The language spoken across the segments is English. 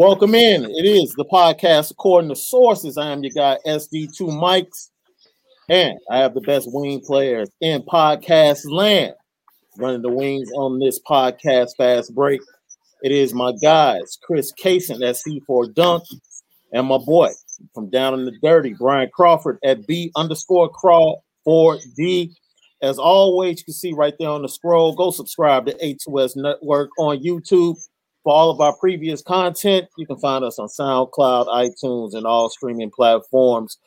Welcome in. It is the podcast according to sources. I am your guy SD2 Mics, and I have the best wing players in podcast land running the wings on this podcast fast break. It is my guys, Chris Kaysen at C4 Dunk, and my boy from down in the dirty, Brian Crawford at B underscore crawl 4D. As always, you can see right there on the scroll. Go subscribe to A2S Network on YouTube for all of our previous content, you can find us on SoundCloud, iTunes, and all streaming platforms.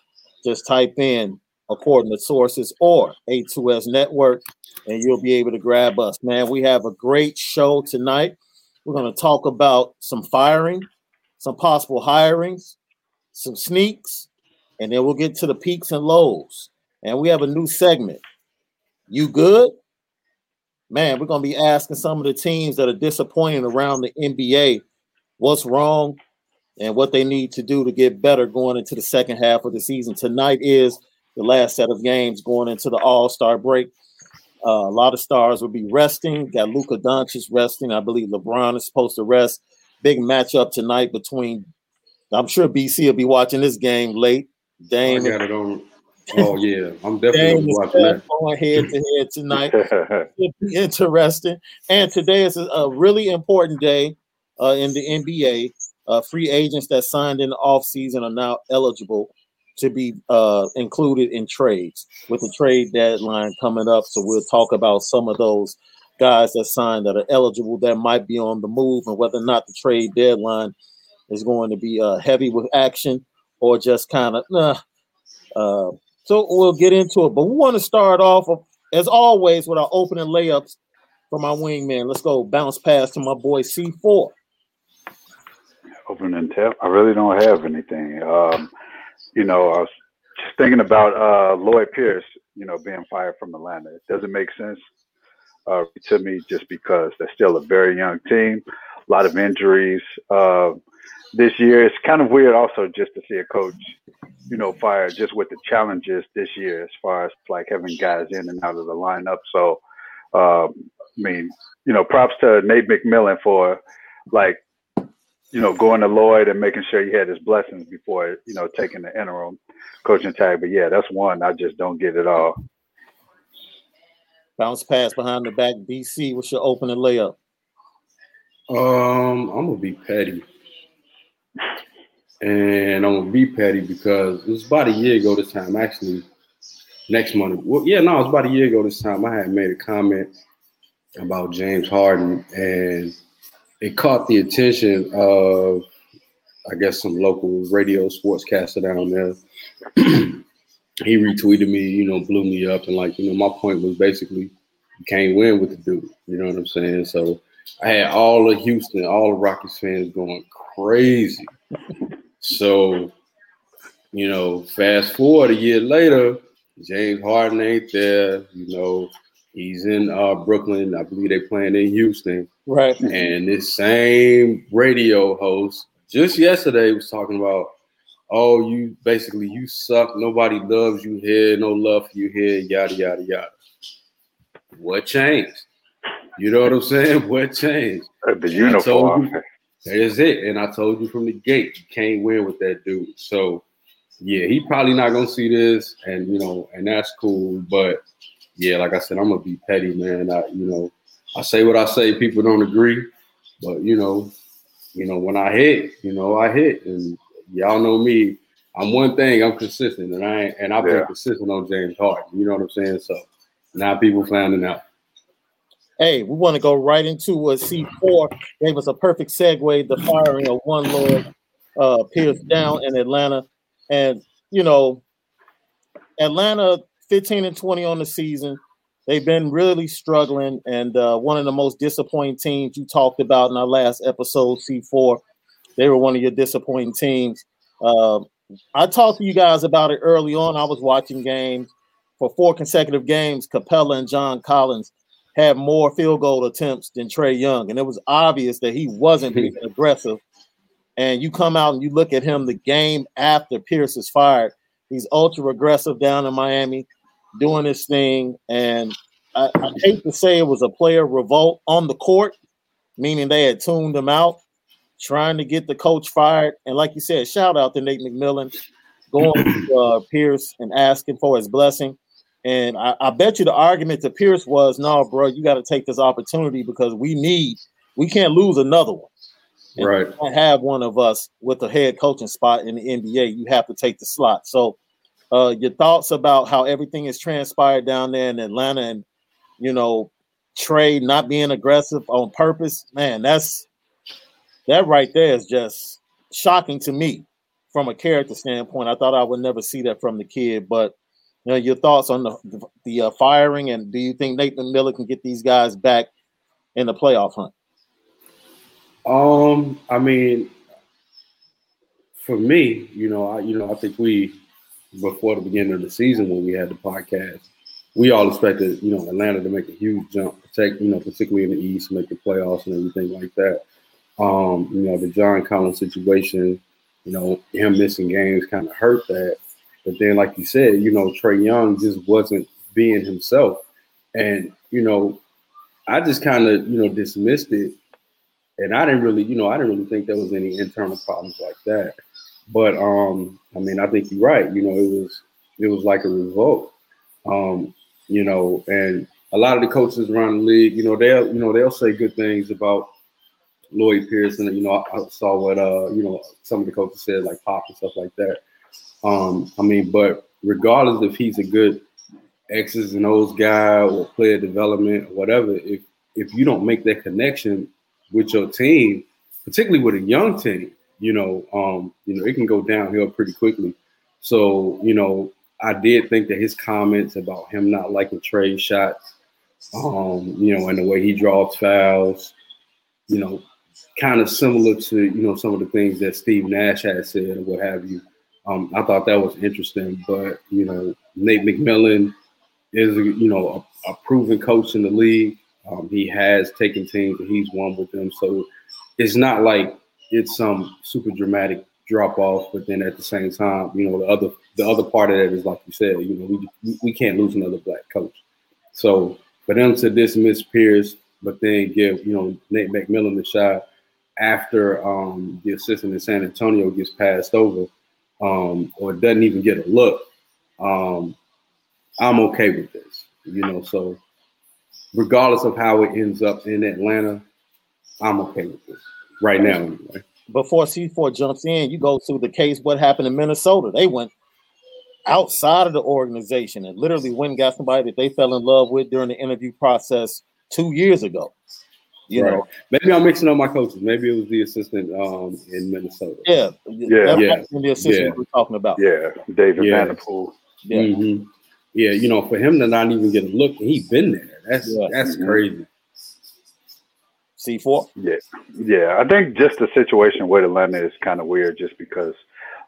Just type in according to sources or A2S Network, and you'll be able to grab us. Man, we have a great show tonight. We're going to talk about some firing, some possible hirings, some sneaks, and then we'll get to the peaks and lows. And we have a new segment. You good? Man, we're going to be asking some of the teams that are disappointing around the NBA what's wrong and what they need to do to get better going into the second half of the season. Tonight is the last set of games going into the All Star break. Uh, a lot of stars will be resting. Got Luka Doncic resting. I believe LeBron is supposed to rest. Big matchup tonight between. I'm sure BC will be watching this game late. Dame. I got it on Oh yeah, I'm definitely watching that. Going head to head tonight. It'll be interesting. And today is a, really important day uh, in the NBA. Uh, free agents that signed in the offseason are now eligible to be uh, included in trades with the trade deadline coming up. So we'll talk about some of those guys that signed that are eligible that might be on the move and whether or not the trade deadline is going to be uh, heavy with action or just kind of uh, uh, so we'll get into it. But we want to start off, as always, with our opening layups for my wingman. Let's go bounce pass to my boy C4. Opening tip. I really don't have anything. Um, you know, I was just thinking about uh, Lloyd Pierce, you know, being fired from Atlanta. It doesn't make sense uh, to me just because they're still a very young team, a lot of injuries. Uh, this year. It's kind of weird also just to see a coach, you know, fire just with the challenges this year as far as like having guys in and out of the lineup. So, um, I mean, you know, props to Nate McMillan for like, you know, going to Lloyd and making sure he had his blessings before, you know, taking the interim coaching tag. But yeah, that's one I just don't get at all. Bounce pass behind the back. BC, what's your opening layup? Um, I'm gonna be petty and I'm gonna be petty because it was about a year ago this time. Actually, next month. Well, yeah, no, it was about a year ago this time. I had made a comment about James Harden, and it caught the attention of, I guess, some local radio sportscaster down there. he retweeted me, you know, blew me up, and like, you know, my point was basically, you can't win with the dude. You know what I'm saying? So I had all of Houston, all the Rockets fans going crazy. So, you know, fast forward a year later, James Harden ain't there. You know, he's in uh, Brooklyn. I believe they playing in Houston. Right. And this same radio host just yesterday was talking about, oh, you basically you suck. Nobody loves you here. No love for you here. Yada yada yada. What changed? You know what I'm saying? What changed? The uniform. That is it. And I told you from the gate, you can't win with that dude. So yeah, he probably not gonna see this, and you know, and that's cool. But yeah, like I said, I'm gonna be petty, man. I, you know, I say what I say. People don't agree, but you know, you know, when I hit, you know, I hit, and y'all know me. I'm one thing. I'm consistent, and I and I've yeah. been consistent on James Harden. You know what I'm saying? So now people finding out. Hey, we want to go right into a C4. Gave us a perfect segue. The firing of one Lloyd uh, Pierce down in Atlanta, and you know, Atlanta 15 and 20 on the season. They've been really struggling, and uh, one of the most disappointing teams you talked about in our last episode, C4. They were one of your disappointing teams. Uh, I talked to you guys about it early on. I was watching games for four consecutive games. Capela and John Collins had more field goal attempts than Trae Young, and it was obvious that he wasn't being aggressive. And you come out and you look at him the game after Pierce is fired. He's ultra aggressive down in Miami, doing his thing. And I, I hate to say it was a player revolt on the court, meaning they had tuned him out. trying to get the coach fired. And like you said, shout out to Nate McMillan going to uh, Pierce and asking for his blessing. And I, I, bet you the argument to Pierce was, no, bro, you got to take this opportunity because we need, we can't lose another one. And right. You can't have one of us with a head coaching spot in the NBA. You have to take the slot. So, uh, your thoughts about how everything is transpired down there in Atlanta and, you know, Trae not being aggressive on purpose, man, that's that right there is just shocking to me from a character standpoint. I thought I would never see that from the kid, but know, your thoughts on the the, the uh, firing, and do you think Nate McMillan can get these guys back in the playoff hunt? Um, I mean, for me, you know, I you know, I think we before the beginning of the season when we had the podcast, we all expected, you know, Atlanta to make a huge jump, take, you know, particularly in the East, make the playoffs and everything like that. Um, you know, the John Collins situation, you know, him missing games kind of hurt that. But then, like you said, you know, Trae Young just wasn't being himself. And, you know, I just kind of, you know, dismissed it. And I didn't really, you know, I didn't really think there was any internal problems like that. But um, I mean, I think you're right. You know, it was it was like a revolt. Um, you know, and a lot of the coaches around the league, you know, they'll you know they'll say good things about Lloyd Pearson. You know, I, saw what uh you know some of the coaches said like Pop and stuff like that. Um, I mean, but regardless if he's a good X's and O's guy or player development or whatever, if if you don't make that connection with your team, particularly with a young team, you know, um, you know, it can go downhill pretty quickly. So, you know, I did think that his comments about him not liking trade shots, um, you know, and the way he draws fouls, you know, kind of similar to you know some of the things that Steve Nash had said or what have you. Um, I thought that was interesting, but you know Nate McMillan is you know a, a proven coach in the league. Um, he has taken teams and he's won with them, so it's not like it's some super dramatic drop off. But then at the same time, you know the other the other part of that is like you said, you know we we can't lose another black coach. So for them to dismiss Pierce, but then give you know Nate McMillan the shot after um, the assistant in San Antonio gets passed over um, or doesn't even get a look, um, I'm okay with this. You know, so regardless of how it ends up in Atlanta, I'm okay with this right now anyway. Before C4 jumps in, you go through the case what happened in Minnesota. They went outside of the organization and literally went and got somebody that they fell in love with during the interview process two years ago. You right. know, maybe I'm mixing up my coaches. Maybe it was the assistant um, in Minnesota. Yeah, yeah, yeah. The assistant yeah. we're talking about. Yeah, David yeah. Vanterpool. Yeah. Mm-hmm. yeah, you know, for him to not even get a look, he's been there. That's yeah. that's mm-hmm. crazy. C four. Yeah, yeah. I think just the situation with Atlanta is kind of weird, just because,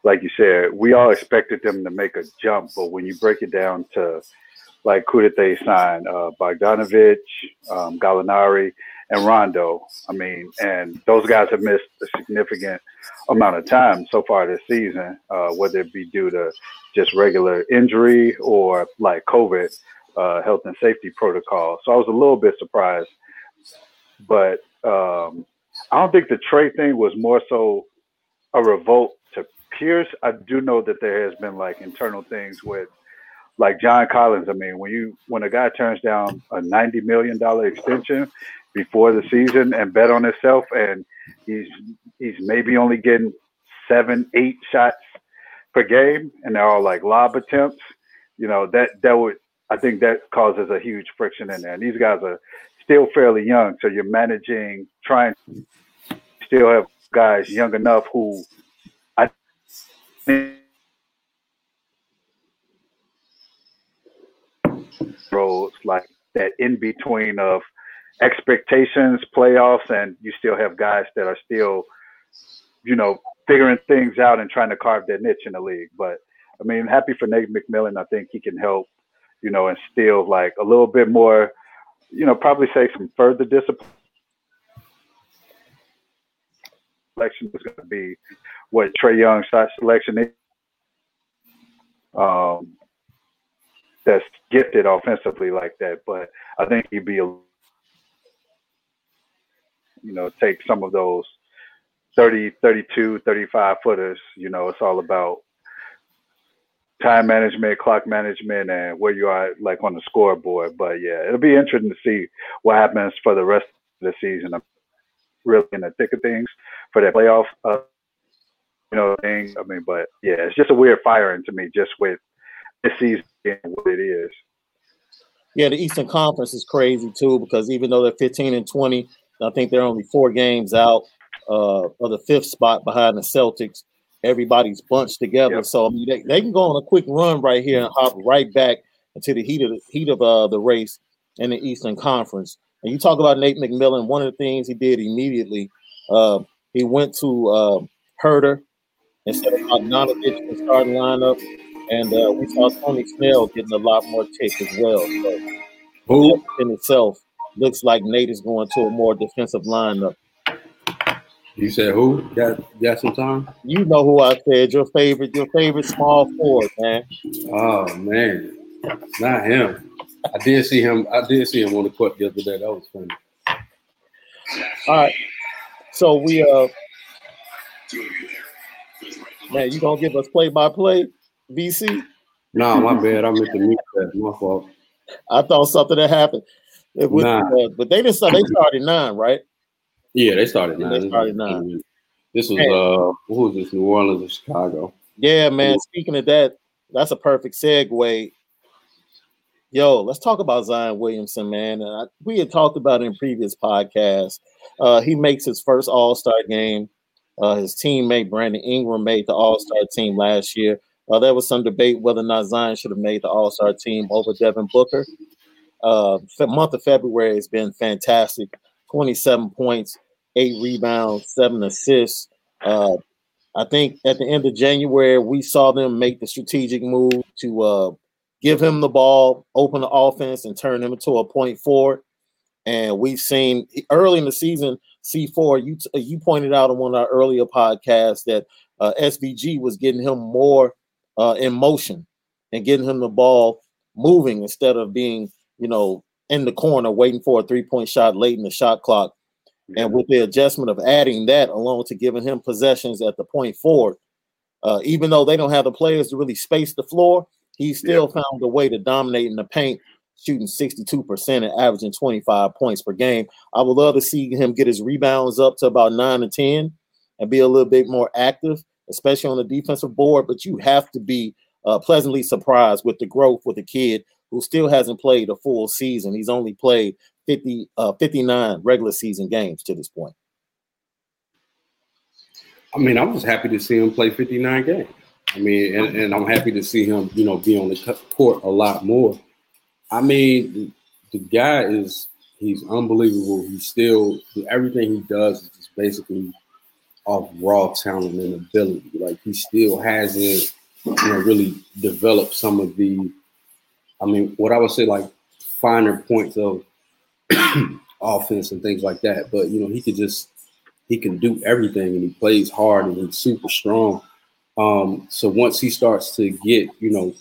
like you said, we all expected them to make a jump, but when you break it down to like who did they sign? Uh, Bogdanovich, um, Gallinari and Rondo. I mean, and those guys have missed a significant amount of time so far this season, uh, whether it be due to just regular injury or like COVID uh, health and safety protocol. So I was a little bit surprised, but um, I don't think the trade thing was more so a revolt to Pierce. I do know that there has been like internal things with like John Collins. I mean, when you when a guy turns down a ninety million dollar extension, before the season and bet on himself, and he's he's maybe only getting seven, eight shots per game, and they're all like lob attempts. You know that that would I think that causes a huge friction in there. And these guys are still fairly young, so you're managing trying to still have guys young enough who I think roles like that in between of expectations, playoffs, and you still have guys that are still, you know, figuring things out and trying to carve their niche in the league. But I mean, happy for Nate McMillan. I think he can help, you know, instill like a little bit more, you know, probably say some further discipline. Selection is going to be what Trae Young's shot selection is. Um, that's gifted offensively like that, but I think he'd be a you know, take some of those 30, 32, 35 footers. You know, it's all about time management, clock management, and where you are like on the scoreboard. But yeah, it'll be interesting to see what happens for the rest of the season. I'm really in the thick of things for that playoff, uh, you know, thing. I mean, but yeah, it's just a weird firing to me, just with this season being what it is. Yeah, the Eastern Conference is crazy too because even though they're 15 and 20, I think they're only four games out uh, of the fifth spot behind the Celtics. Everybody's bunched together, yep. so I mean, they, they can go on a quick run right here and hop right back into the heat of the heat of uh, the race in the Eastern Conference. And you talk about Nate McMillan. One of the things he did immediately, uh, he went to uh, Huerter instead of Bogdanovich in the starting lineup, and uh, we saw Tony Snell getting a lot more tick as well. So, who in itself looks like Nate is going to a more defensive lineup. You said who? Got got some time? You know who I said. Your favorite, your favorite small forward, man. Oh man, not him. I did see him. I did see him on the court the other day. That was funny. All right. So we uh man, you gonna give us play by play, BC? No, nah, my bad. I meant to mute that. My fault. I thought something had happened. Was, nah. uh, but they didn't start. They started nine, right? Yeah, they started nine. They started nine. This was uh, who was this? New Orleans or Chicago? Yeah, man. Speaking of that, that's a perfect segue. Yo, let's talk about Zion Williamson, man. I, we had talked about it in previous podcasts. Uh, he makes his first All Star game. Uh, his teammate Brandon Ingram made the All Star team last year. Uh, there was some debate whether or not Zion should have made the All Star team over Devin Booker. Uh, month of February has been fantastic. 27 points, eight rebounds, seven assists. Uh, I think at the end of January, we saw them make the strategic move to uh, give him the ball, open the offense, and turn him into a point forward. And we've seen early in the season, C4, you you pointed out on one of our earlier podcasts that uh, SVG was getting him more uh, in motion and getting him the ball moving instead of being, you know, in the corner waiting for a three point shot late in the shot clock. And with the adjustment of adding that along to giving him possessions at the point forward, uh, even though they don't have the players to really space the floor, he still yeah. found a way to dominate in the paint, shooting 62% and averaging 25 points per game. I would love to see him get his rebounds up to about nine to 10 and be a little bit more active, especially on the defensive board. But you have to be uh, pleasantly surprised with the growth with a kid who still hasn't played a full season. He's only played 50, uh, 59 regular season games to this point. I mean, I was happy to see him play 59 games. I mean, and, and I'm happy to see him, you know, be on the court a lot more. I mean, the guy is he's unbelievable. He's still everything he does is just basically off raw talent and ability. Like he still hasn't, you know, really developed some of the, I mean, what I would say like finer points of offense and things like that. But you know, he could just he can do everything and he plays hard and he's super strong. Um, so once he starts to get, you know,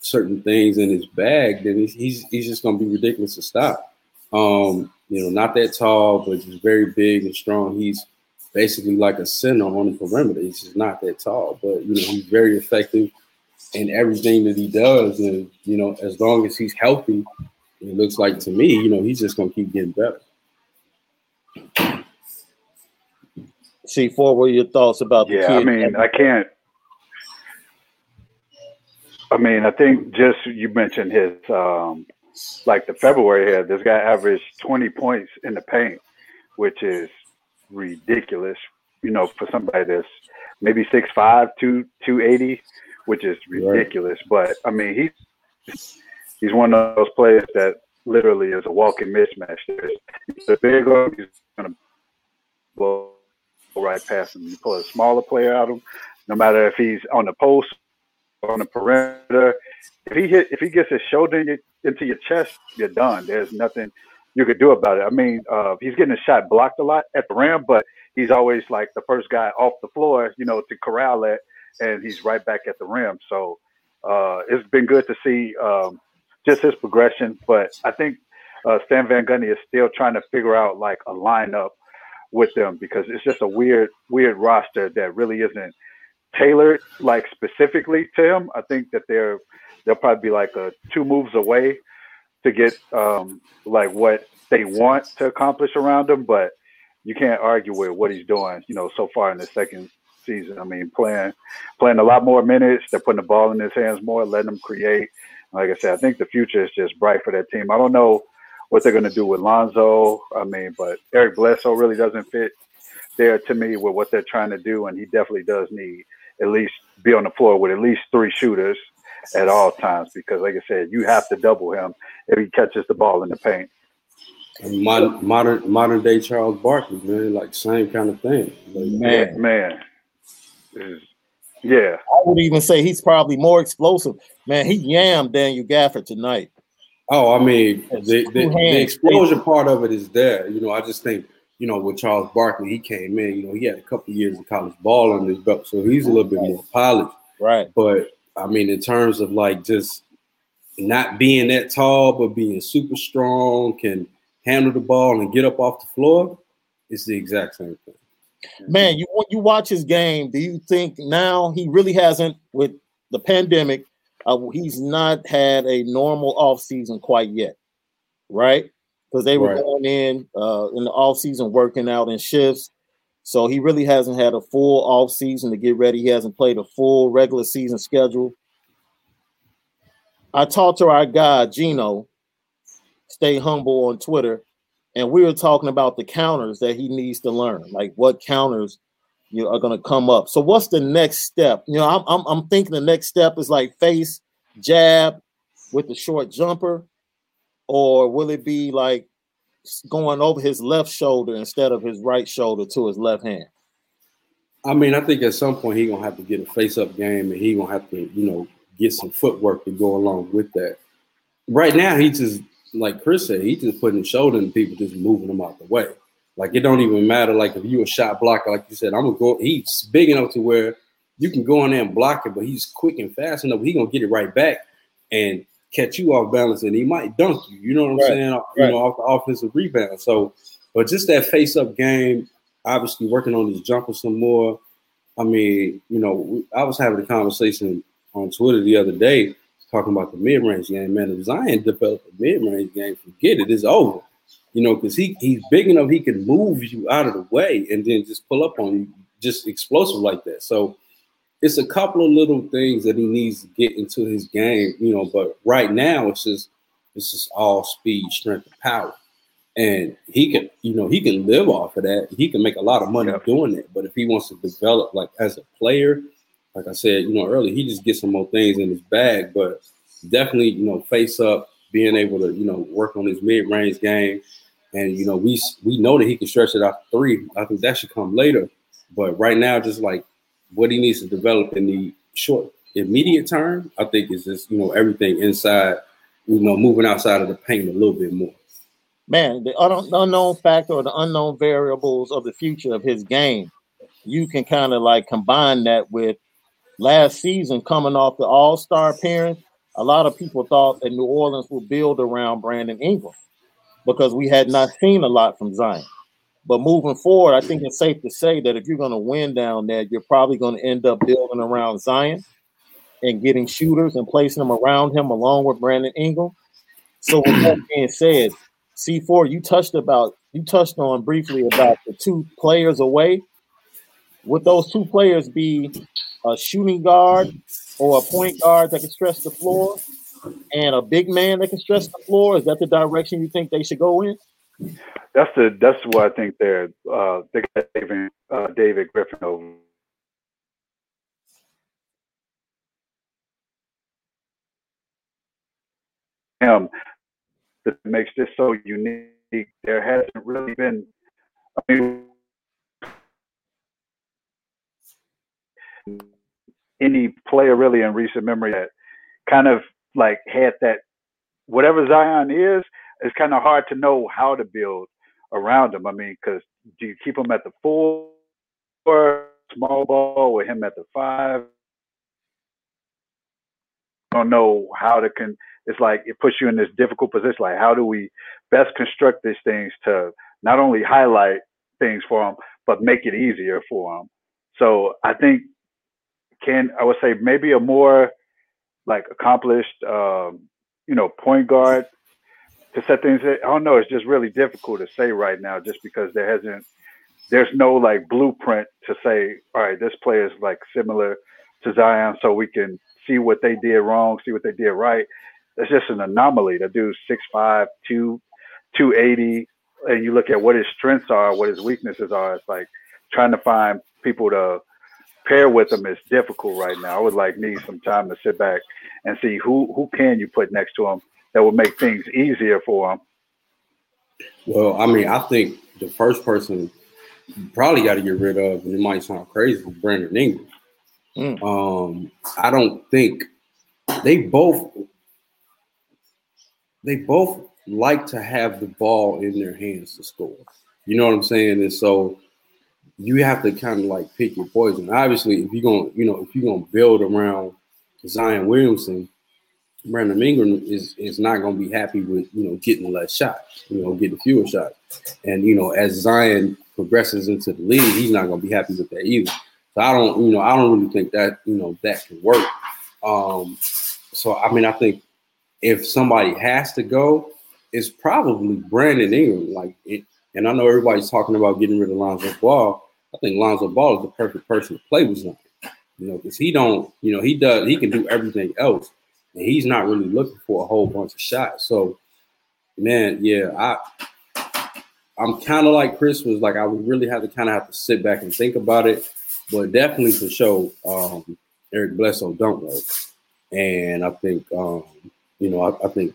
certain things in his bag, then he's he's just gonna be ridiculous to stop. Um, you know, not that tall, but just very big and strong. He's basically like a center on the perimeter. He's just not that tall, but you know, he's very effective in everything that he does. And you know, as long as he's healthy, it looks like to me, you know, he's just gonna keep getting better. See, for what are your thoughts about? Yeah, I mean, I can't I mean, I think just you mentioned his um, like the February here. This guy averaged 20 points in the paint, which is ridiculous. You know, for somebody that's maybe 6'5", 2, 280, which is ridiculous. Right. But I mean, he's he's one of those players that literally is a walking mismatch. There's, a big one. He's gonna blow right past him. You pull a smaller player out of him, no matter if he's on the post on the perimeter. If he hit, if he gets his shoulder in your, into your chest, you're done. There's nothing you could do about it. I mean, uh, he's getting a shot blocked a lot at the rim, but he's always like the first guy off the floor, you know, to corral it, and he's right back at the rim. So uh, it's been good to see um, just his progression. But I think uh, Stan Van Gundy is still trying to figure out like a lineup with them because it's just a weird, weird roster that really isn't tailored like specifically to him. I think that they're they'll probably be like two moves away to get um, like what they want to accomplish around him, but you can't argue with what he's doing. You know, so far in the second season. I mean, playing playing a lot more minutes. They're putting the ball in his hands more, letting him create. Like I said, I think the future is just bright for that team. I don't know what they're going to do with Lonzo. I mean, but Eric Bledsoe really doesn't fit there to me with what they're trying to do, and he definitely does need at least be on the floor with at least three shooters at all times because, like I said, you have to double him if he catches the ball in the paint. And modern, modern, modern day Charles Barkley, man, like same kind of thing. Like, man, man, is, yeah. I would even say he's probably more explosive. Man, he yammed Daniel Gafford tonight. Oh, I mean, the, the, the explosion part of it is there. You know, I just think, you know, with Charles Barkley, he came in, you know, he had a couple years of college ball on his belt, so he's a little bit more polished. Right. But I mean, in terms of like just not being that tall, but being super strong, can handle the ball and get up off the floor, it's the exact same thing. Man, you you watch his game. Do you think now he really hasn't with the pandemic? Uh, he's not had a normal off season quite yet, right? Because they were right. going in uh, in the off season working out in shifts. So he really hasn't had a full off season to get ready. He hasn't played a full regular season schedule. I talked to our guy Gino, stay humble on Twitter, and we were talking about the counters that he needs to learn, like what counters you know, are going to come up. So what's the next step? You know, I'm, I'm I'm thinking the next step is like face jab with the short jumper, or will it be like going over his left shoulder instead of his right shoulder to his left hand? I mean, I think at some point he gonna have to get a face up game, and he gonna have to, you know, get some footwork to go along with that. Right now, he just like Chris said, he just putting his shoulder and people just moving him out the way. Like it don't even matter. Like if you a shot blocker, like you said, I'm gonna go. He's big enough to where you can go in there and block it, but he's quick and fast enough. He gonna get it right back and catch you off balance, and he might dunk you. You know what I'm right. saying? Right. You know, off the offensive rebound. So, but just that face up game, obviously working on his jumper some more. I mean, you know, I was having a conversation on Twitter the other day talking about the mid range game. Man, if Zion develop a mid range game, forget it. It's over. You know, because he he's big enough he can move you out of the way and then just pull up on you, just explosive like that. So it's a couple of little things that he needs to get into his game, you know. But right now, it's just it's just all speed, strength, and power. And he can, you know, he can live off of that. He can make a lot of money yeah. doing it. But if he wants to develop like as a player, like I said, you know, earlier, he just gets some more things in his bag. But definitely, you know, face up, being able to, you know, work on his mid range game. And you know, we we know that he can stretch it out three. I think that should come later. But right now, just like what he needs to develop in the short immediate term, I think is just you know everything inside, you know, moving outside of the paint a little bit more. Man, the unknown factor or the unknown variables of the future of his game, you can kind of like combine that with last season coming off the All Star appearance. A lot of people thought that New Orleans would build around Brandon Ingram because we had not seen a lot from Zion. But moving forward, I think it's safe to say that if you're going to win down there, you're probably going to end up building around Zion and getting shooters and placing them around him along with Brandon Ingram. So with that being said, C4, you touched about you touched on briefly about the two players away. Would those two players be a shooting guard or a point guard that can stretch the floor and a big man that can stretch the floor? Is that the direction you think they should go in? That's the that's what I think they're uh they got David uh, David Griffin over. Him that makes this so unique. There hasn't really been I mean any player really in recent memory that kind of like had that whatever Zion is, it's kind of hard to know how to build around him. I mean, because do you keep him at the four or small ball with him at the five? I don't know how to can. It's like it puts you in this difficult position. Like, how do we best construct these things to not only highlight things for him, but make it easier for him. So I think can I would say maybe a more like accomplished, um, you know, point guard to set things. I don't know. It's just really difficult to say right now, just because there hasn't, there's no like blueprint to say, all right, this player is like similar to Zion, so we can see what they did wrong, see what they did right. It's just an anomaly. That dude's 6'5", 2, 280, and you look at what his strengths are, what his weaknesses are. It's like trying to find people to pair with them is difficult right now. I would like need some time to sit back and see who who can you put next to them that would make things easier for them. Well, I mean, I think the first person you probably got to get rid of, and it might sound crazy, is Brandon Ingram. Mm. Um, I don't think they both they both like to have the ball in their hands to score. You know what I'm saying? And so you have to kind of like pick your poison. Obviously, if you're gonna, you know, if you're gonna build around Zion Williamson, Brandon Ingram is is not gonna be happy with you know getting less shots, you know, getting fewer shots. And you know, as Zion progresses into the league, he's not gonna be happy with that either. So I don't, you know, I don't really think that you know that can work. Um, so I mean, I think if somebody has to go, it's probably Brandon Ingram. Like, it, and I know everybody's talking about getting rid of Lonzo Ball. I think Lonzo Ball is the perfect person to play with Zion. You know, because he don't, you know, he does, he can do everything else, and he's not really looking for a whole bunch of shots. So, man, yeah, I, I'm kind of like Chris was like, I would really have to kind of have to sit back and think about it, but definitely for sure, um, Eric Bledsoe don't work, and I think, um, you know, I, I think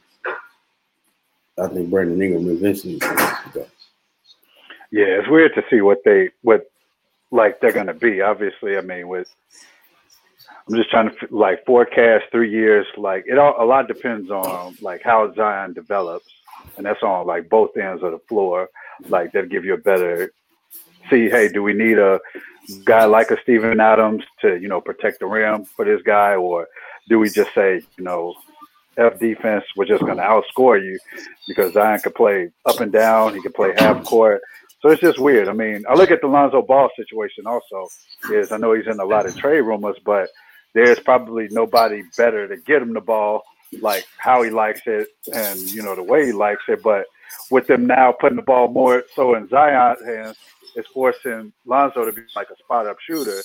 I think Brandon Ingram eventually go. Yeah, it's weird to see what they what like they're gonna be. Obviously, I mean, with I'm just trying to like forecast three years. Like it all a lot depends on like how Zion develops, and that's on like both ends of the floor. Like that give you a better see. Hey, do we need a guy like a Steven Adams to you know protect the rim for this guy, or do we just say you know F defense, we're just going to outscore you because Zion could play up and down. He could play half court. So it's just weird. I mean, I look at the Lonzo Ball situation also. Is I know he's in a lot of trade rumors, but there's probably nobody better to get him the ball like how he likes it and you know the way he likes it. But with them now putting the ball more so in Zion's hands, it's forcing Lonzo to be like a spot up shooter,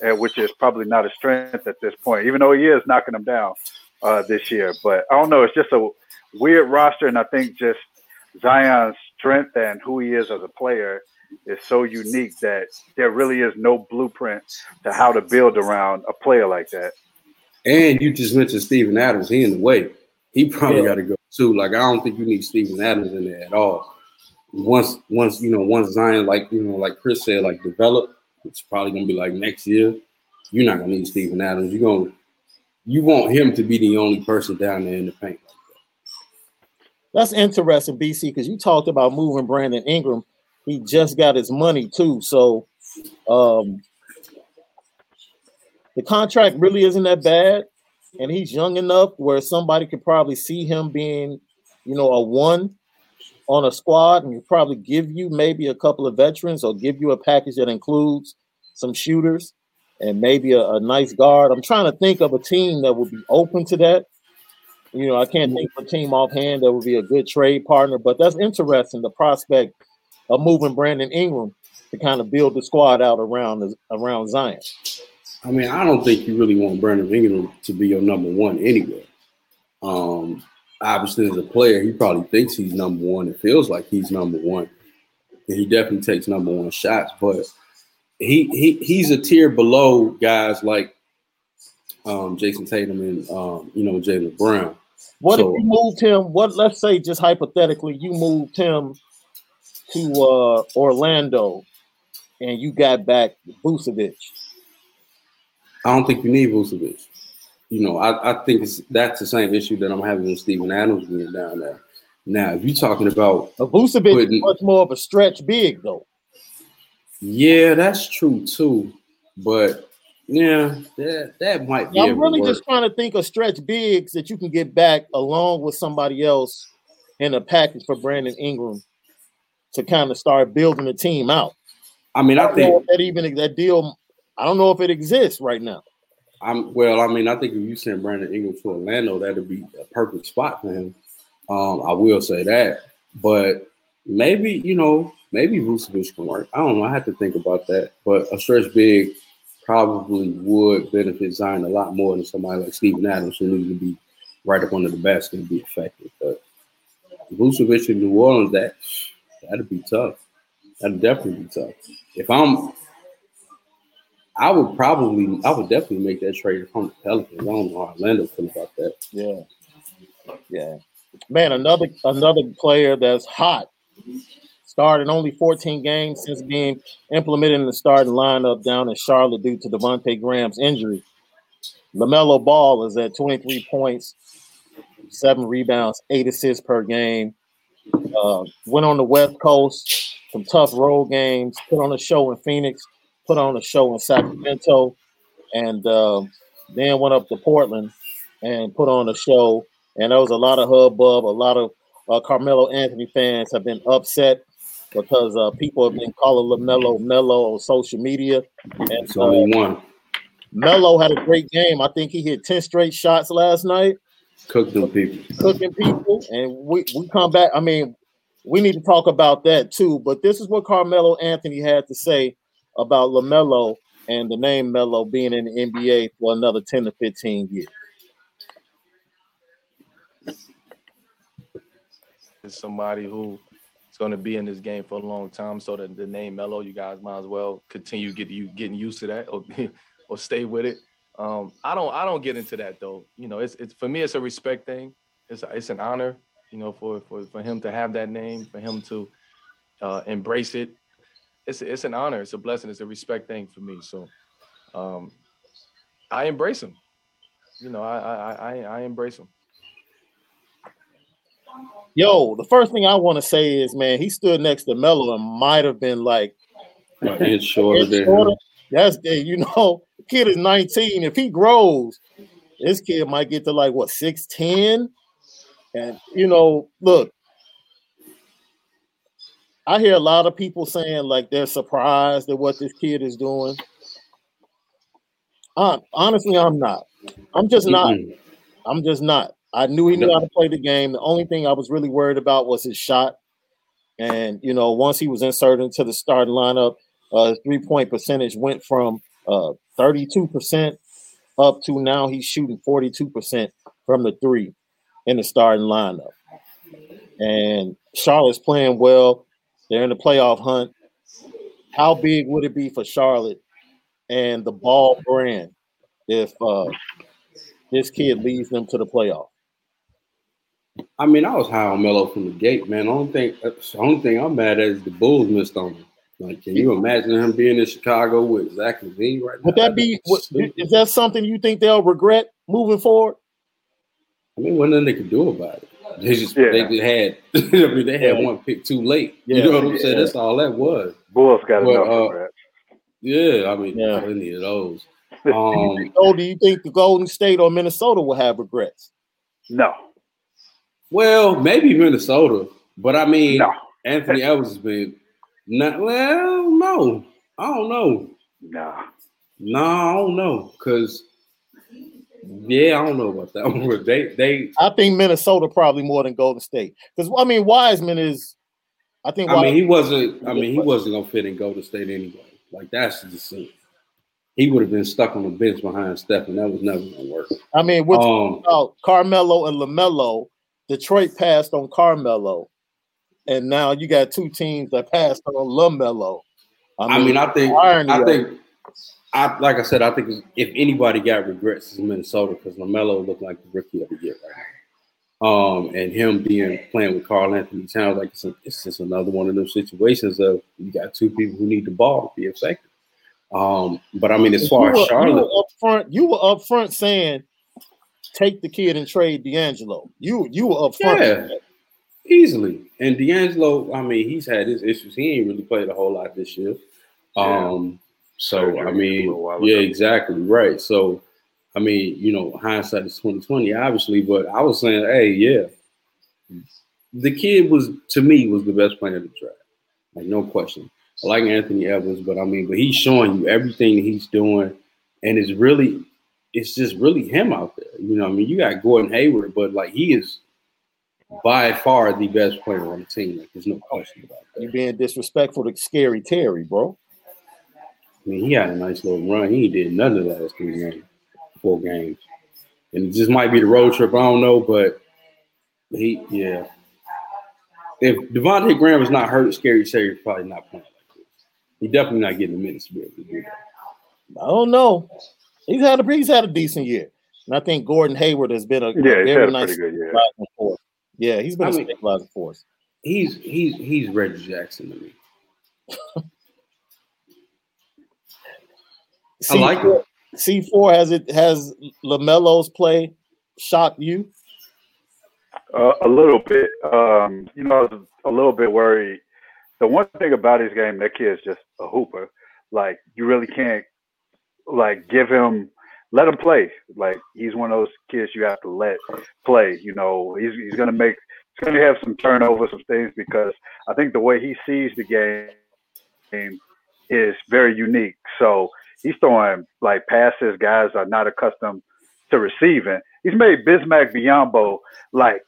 and which is probably not a strength at this point, even though he is knocking them down uh, this year. But I don't know. It's just a weird roster, and I think just Zion's strength and who he is as a player is so unique that there really is no blueprint to how to build around a player like that. And you just mentioned Steven Adams. He in the way. He probably yeah. got to go too. Like I don't think you need Steven Adams in there at all. Once, once you know, once Zion, like you know, like Chris said, like develop, it's probably gonna be like next year. You're not gonna need Steven Adams. You're gonna you want him to be the only person down there in the paint. That's interesting, BC, because you talked about moving Brandon Ingram. He just got his money too, so um, the contract really isn't that bad, and he's young enough where somebody could probably see him being, you know, a one on a squad, and could probably give you maybe a couple of veterans or give you a package that includes some shooters and maybe a, a, nice guard. I'm trying to think of a team that would be open to that. You know, I can't think of a team offhand that would be a good trade partner, but that's interesting. The prospect of moving Brandon Ingram to kind of build the squad out around around Zion. I mean, I don't think you really want Brandon Ingram to be your number one anyway. Um, obviously, as a player, he probably thinks he's number one. It feels like he's number one, and he definitely takes number one shots, but he he he's a tier below guys like um, Jayson Tatum and um, you know Jaylen Brown. What so, if you moved him? What let's say just hypothetically, you moved him to uh, Orlando, and you got back Vucevic. I don't think you need Vucevic. You know, I, I think it's that's the same issue that I'm having with Steven Adams being down there. Now, if you're talking about a Vucevic putting, is much more of a stretch big though. Yeah, that's true too. But yeah, that that might be. I'm really just trying to think of stretch bigs that you can get back along with somebody else in a package for Brandon Ingram to kind of start building the team out. I mean, I, I think that even that deal. I don't know if it exists right now. I'm well. I mean, I think if you send Brandon Ingram to Orlando, that'd be a perfect spot for him. Um, I will say that, but maybe you know, maybe Vucevic can work. I don't know. I have to think about that. But a stretch big probably would benefit Zion a lot more than somebody like Steven Adams, who needs to be right up under the basket and be effective. But Vucevic in New Orleans, that that'd be tough. That'd definitely be tough. If I'm, I would probably, I would definitely make that trade from the Pelicans. I don't know how Orlando feel about that. Yeah, yeah, man. Another another player that's hot started only 14 games since being implemented in the starting lineup down in Charlotte due to Devonte Graham's injury. LaMelo Ball is at 23 points, seven rebounds, eight assists per game. Uh, went on the West Coast, some tough road games, put on a show in Phoenix, put on a show in Sacramento, and uh, then went up to Portland and put on a show. And there was a lot of hubbub. A lot of uh, Carmelo Anthony fans have been upset because uh, people have been calling LaMelo Melo on social media. And It's only uh, one. Melo had a great game. I think he hit 10 straight shots last night, Cook them people. cooking people. And we, we come back. I mean, we need to talk about that too. But this is what Carmelo Anthony had to say about LaMelo and the name Melo being in the NBA for another 10 to 15 years. is somebody who is going to be in this game for a long time. So that the name Melo, you guys might as well continue get you getting used to that or or stay with it. Um, I don't I don't get into that though. You know, it's it's for me it's a respect thing. It's it's an honor, you know, for for for him to have that name, for him to uh, embrace it. It's it's an honor. It's a blessing. It's a respect thing for me. So um, I embrace him. You know, I I I, I embrace him. Yo, the first thing I want to say is, man, he stood next to Melo and might have been like An inch shorter than shorter. That's the you know, the kid is 19. If he grows, this kid might get to like what 6'10. And you know, look, I hear a lot of people saying like they're surprised at what this kid is doing. Uh, honestly, I'm not. I'm just not. Mm-mm. I'm just not. I knew he knew how to play the game. The only thing I was really worried about was his shot. And you know, once he was inserted into the starting lineup, uh, his three-point percentage went from uh, 32% up to now he's shooting 42% from the three in the starting lineup. And Charlotte's playing well. They're in the playoff hunt. How big would it be for Charlotte and the ball brand if uh, this kid leads them to the playoff? I mean, I was high on Melo from the gate, man. The only thing, that's the only thing I'm mad at is the Bulls missed on him. Like, can you imagine him being in Chicago with Zach LaVine right now? Would that be? What, is that something you think they'll regret moving forward? I mean, what nothing they could do about it. They just Yeah. they just had I mean they had Yeah. one pick too late. Yeah. You know what I'm saying? That's all that was. Bulls got Well, enough uh. Yeah, I mean Yeah. plenty of those. Um Oh, do you think the Golden State or Minnesota will have regrets? No, well, maybe Minnesota, but I mean no, Anthony Edwards has been not well, no. I don't know. no. No, I don't know. Cause yeah, I don't know about that one. They they I think Minnesota probably more than Golden State because I mean Wiseman is. I think. I mean he wasn't I mean he wasn't gonna fit in Golden State anyway. Like that's just he would have been stuck on the bench behind Steph, and that was never gonna work. I mean, we're talking Um, about Carmelo and Lamelo. Detroit passed on Carmelo, and now you got two teams that passed on Lamelo. I mean, I think, irony I think, I like I said, I think if anybody got regrets, it's Minnesota because Lamelo looked like the rookie of the year right now. Um, and him being playing with Karl-Anthony Towns, like it's, a, it's just another one of those situations of you got two people who need the ball to be effective. Um, but I mean, as far were, as Charlotte, you were up front, you were up front saying, "Take the kid and trade D'Angelo." You you were up front. Yeah. easily. And D'Angelo, I mean, he's had his issues. He ain't really played a whole lot this year. Yeah. Um, so I mean, yeah, exactly right. So I mean, you know, hindsight is twenty twenty, obviously. But I was saying, hey, yeah, the kid was to me was the best player in the draft. like no question. I like Anthony Edwards, but I mean, but he's showing you everything he's doing, and it's really, it's just really him out there. You know, I mean, you got Gordon Hayward, but like he is by far the best player on the team. Like, there's no oh, question about that. You being disrespectful to Scary Terry, bro. I mean, he had a nice little run. He did none of the last three games, four games, and it just might be the road trip. I don't know, but he, yeah. If Devonte' Graham is not hurt, Scary Terry probably not playing like this. He definitely not getting the minutes to be able to do that. I don't know. He's had a he's had a decent year, and I think Gordon Hayward has been a, Yeah, a he's very had a nice pretty good year. stabilizing force. Yeah, he's been I a mean- stabilizing force. He's he's he's Reggie Jackson to me. I like him. C four has it has LaMelo's play shocked you? Uh, a little bit. Um, you know, I was a little bit worried. The one thing about his game, that kid is just a hooper. Like you really can't like give him let him play. Like he's one of those kids you have to let play. You know, he's he's gonna make he's gonna have some turnovers, some things because I think the way he sees the game is very unique. So he's throwing like passes guys are not accustomed to receiving. He's made Bismack Biyombo like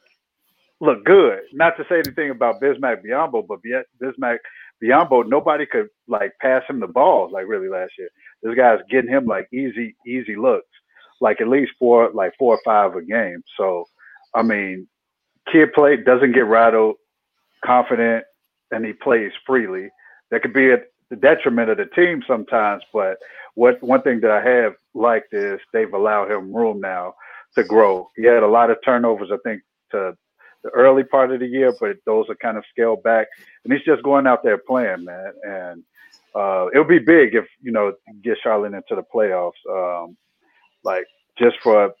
look good. Not to say anything about Bismack Biyombo, but Bi- Bismack Biyombo, nobody could like pass him the ball like really last year. This guy's getting him like easy, easy looks, like at least four, like four or five a game. So, I mean, kid play doesn't get rattled, confident, and he plays freely. That could be at the detriment of the team sometimes, but what one thing that I have liked is they've allowed him room now to grow. He had a lot of turnovers, I think, to the early part of the year, but those are kind of scaled back. And he's just going out there playing, man. And uh, it'll be big if you know get Charlotte into the playoffs. Um, like just for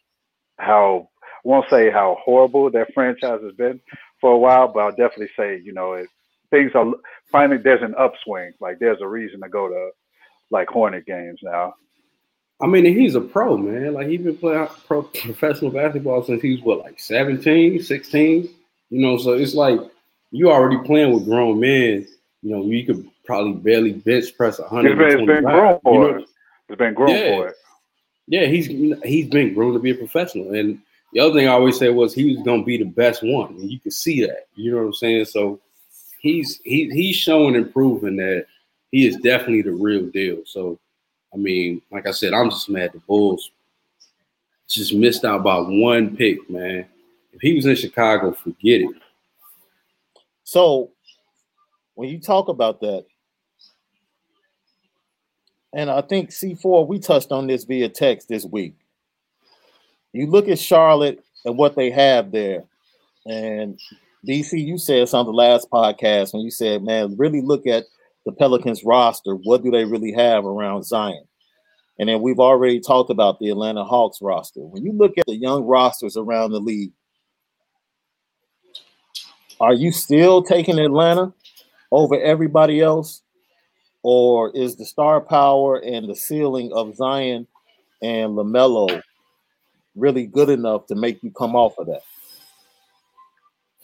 how I won't say how horrible that franchise has been for a while, but I'll definitely say you know it, things are finally there's an upswing. Like there's a reason to go to like Hornet games now. I mean, he's a pro, man. Like he's been playing pro professional basketball since he was what, like 17, 16? You know, so it's like you already playing with grown men. You know, you could probably barely bench press a hundred. been, it's been grown for you know, it. It's been grown Yeah. for it. Yeah, he's he's been grown to be a professional. And the other thing I always said was he was gonna be the best one. And you can see that. You know what I'm saying? So he's he he's showing and proving that he is definitely the real deal. So I mean, like I said, I'm just mad the Bulls just missed out by one pick, man. If he was in Chicago, forget it. So when you talk about that, and I think C4, we touched on this via text this week. You look at Charlotte and what they have there, and DC, you said something last podcast when you said, man, really look at the Pelicans roster. What do they really have around Zion? And then we've already talked about the Atlanta Hawks roster. When you look at the young rosters around the league, are you still taking Atlanta over everybody else? Or is the star power and the ceiling of Zion and LaMelo really good enough to make you come off of that?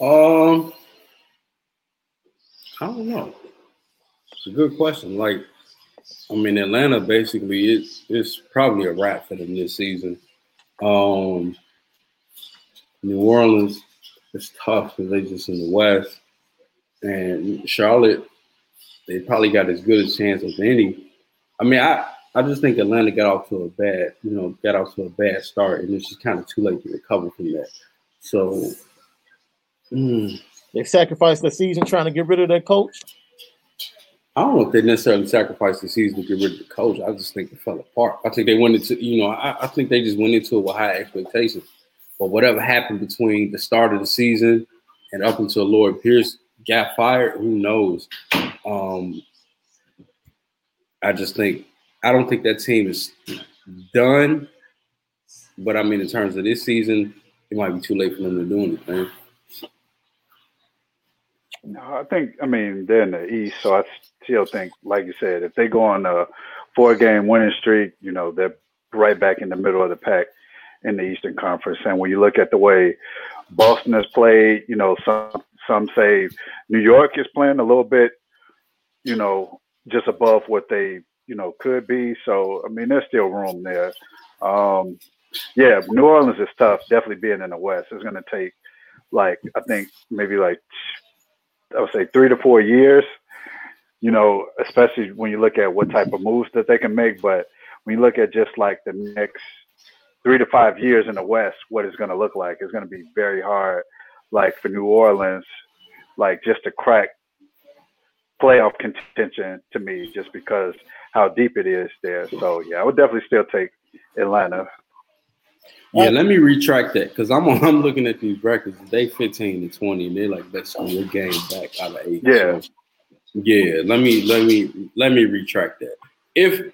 Um, I don't know. A good question. Like, I mean, Atlanta basically it's it's probably a wrap for them this season. Um, New Orleans is tough because they just in the West, and Charlotte they probably got as good a chance as any. I mean, I I just think Atlanta got off to a bad you know got off to a bad start, and it's just kind of too late to recover from that. So. mm, They sacrificed the season trying to get rid of their coach. I don't know if they necessarily sacrificed the season to get rid of the coach. I just think it fell apart. I think they went into, you know, I, I think they just went into it with high expectations. But whatever happened between the start of the season and up until Lloyd Pierce got fired, who knows? Um, I just think I don't think that team is done. But I mean, in terms of this season, it might be too late for them to do anything. No, I think I mean they're in the East, so I still think, like you said, if they go on a four-game winning streak, you know they're right back in the middle of the pack in the Eastern Conference. And when you look at the way Boston has played, you know some some say New York is playing a little bit you know, just above what they, you know, could be. So I mean, there's still room there. Um, yeah, New Orleans is tough. Definitely being in the West is going to take like I think maybe like I would say three to four years. You know, especially when you look at what type of moves that they can make. But when you look at just like the next three to five years in the West, what it's going to look like is going to be very hard. Like for New Orleans, like just to crack playoff contention to me, just because how deep it is there. So yeah, I would definitely still take Atlanta. Yeah, let me retract that because I'm I'm looking at these records. They 15 to 20, and they're like basically a game back out of eight. Yeah. So, yeah, let me let me let me retract that. If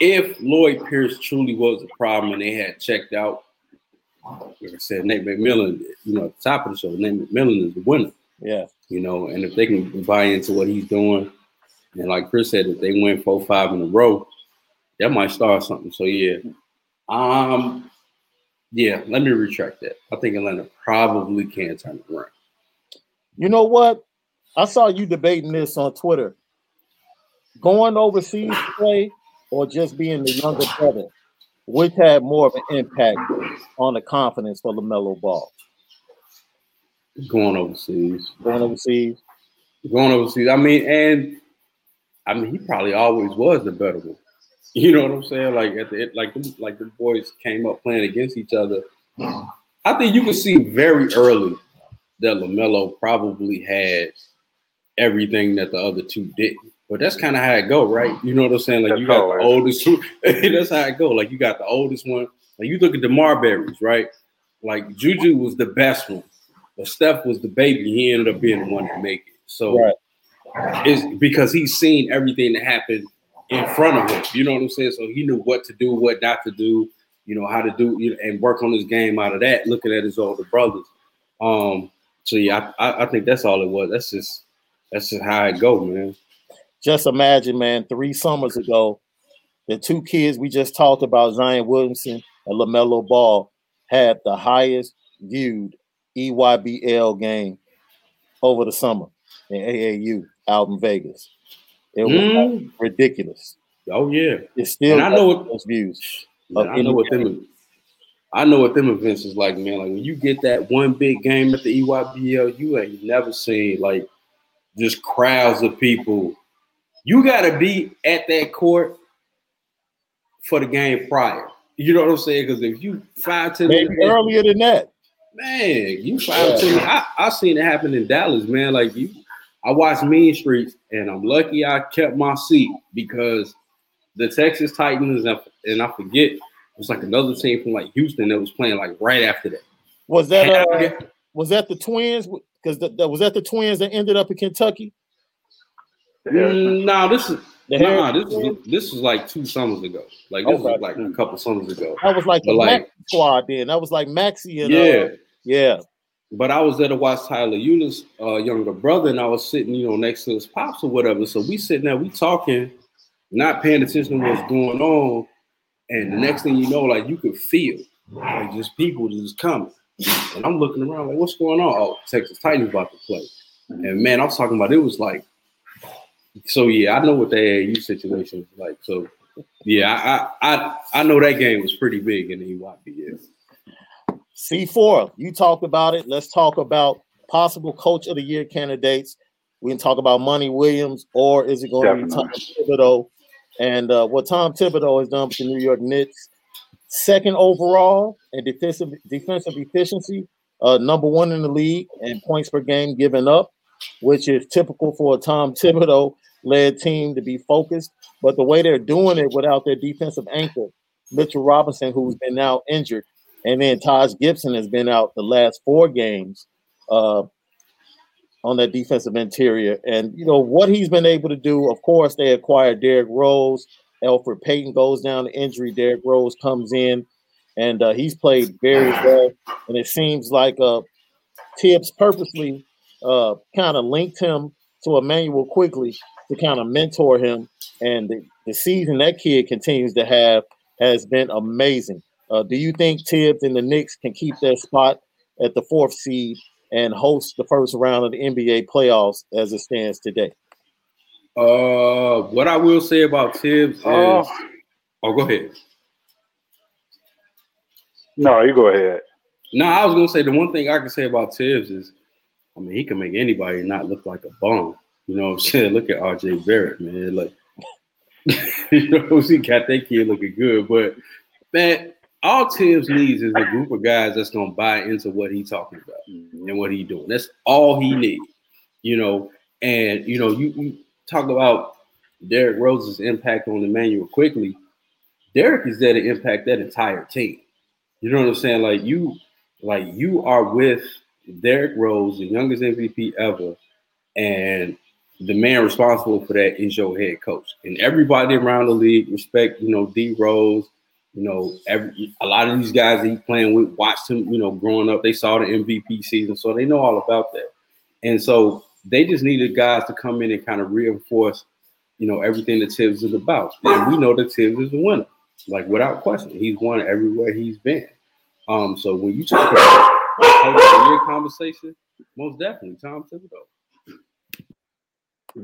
if Lloyd Pierce truly was a problem and they had checked out, like I said, Nate McMillan, you know, at the top of the show, Nate McMillan is the winner. Yeah. You know, and if they can buy into what he's doing, and like Chris said, if they win four, five in a row, that might start something. So yeah. Um yeah, let me retract that. I think Atlanta probably can turn it around. You know what? I saw you debating this on Twitter. Going overseas to play or just being the younger brother, which had more of an impact on the confidence for LaMelo Ball? Going overseas. Going overseas. Going overseas. I mean, and I mean, he probably always was the better one. You know what I'm saying? Like at the like like the boys came up playing against each other. I think you can see very early that LaMelo probably had everything that the other two didn't. But that's kind of how it go, right? You know what I'm saying? Like That's you got the oldest that's how it go. Like you got the oldest one. Like you look at the Marburys, right? Like Juju was the best one, but Steph was the baby. He ended up being the one to make it. So Right. it's because he's seen everything that happened in front of him. You know what I'm saying? So he knew what to do, what not to do, you know, how to do you know, and work on his game out of that, looking at his older brothers. Um, so yeah, I, I, think that's all it was. That's just that's just how it go, man. Just imagine, man, three summers ago, the two kids we just talked about, Zion Williamson and LaMelo Ball, had the highest viewed EYBL game over the summer in AAU out in Vegas. It was Mm. ridiculous. Oh yeah. It's still And I know what- those views. Man, I know what them I know what them events is like, man. Like when you get that one big game at the EYBL, you ain't never seen like just crowds of people. You gotta be at that court for the game prior. You know what I'm saying? Because if you five ten Maybe minutes, earlier than that. man, you five ten. I I seen it happen in Dallas, man. Like you, I watched Mean Streets, and I'm lucky I kept my seat because the Texas Titans and I forget it was like another team from like Houston that was playing like right after that. Was that uh, was that the twins? Because that was that the twins that ended up in Kentucky. Mm, nah, this is The nah, this is this was like two summers ago. Like this Okay. was like a couple summers ago. that was like the But, like- Maxi squad. Then that was like Maxie and Yeah. uh, yeah. But I was there to watch Tyler Ulis' uh, younger brother, and I was sitting, you know, next to his pops or whatever. So we sitting there, we talking, not paying attention to what's going on. And the next thing you know, like you could feel like just people just coming. And I'm looking around like, what's going on? Oh, Texas Titans about to play. And man, I was talking about it was like, so yeah, I know what the AAU situation is like. So yeah, I I I, I know that game was pretty big in the E EYBL. C4, you talked about it. Let's talk about possible coach of the year candidates. We can talk about Monty Williams, or is it going to be Tom Thibodeau? And uh, what Tom Thibodeau has done with the New York Knicks, second overall in defensive defensive efficiency, uh, number one in the league, and points per game given up, which is typical for a Tom Thibodeau led team to be focused. But the way they're doing it without their defensive anchor, Mitchell Robinson, who's been now injured, and then Taj Gibson has been out the last four games uh, on that defensive interior. And, you know, what he's been able to do, of course, they acquired Derrick Rose. Elfrid Payton goes down to injury. Derrick Rose comes in, and uh, he's played very well. And it seems like uh, Thibs purposely uh, kind of linked him to Immanuel Quickley to kind of mentor him. And the, the season that kid continues to have has been amazing. Uh, do you think Thibs and the Knicks can keep their spot at the fourth seed and host the first round of the NBA playoffs as it stands today? Uh, what I will say about Thibs is, Oh. oh, go ahead. No, you go ahead. No, I was gonna say the one thing I can say about Thibs is, I mean, he can make anybody not look like a bum. You know what I'm saying? Look at RJ Barrett, man. Like, you know, he got that kid looking good. But man, all Thibs needs is a group of guys that's gonna buy into what he's talking about mm-hmm. and what he's doing. That's all he needs. You know, and you know, you, you talk about Derrick Rose's impact on Immanuel Quickley. Derrick is there to impact that entire team. You know what I'm saying? Like you, like you are with Derrick Rose, the youngest MVP ever, and the man responsible for that is your head coach. And everybody around the league respect, you know, D Rose. You know, every a lot of these guys that he's playing with watched him, you know, growing up. They saw the MVP season, so they know all about that. And so they just needed guys to come in and kind of reinforce, you know, everything that Thibs is about. And we know that Thibs is the winner, like without question. He's won everywhere he's been. Um, so when you talk about year conversation, most definitely Tom Thibodeau.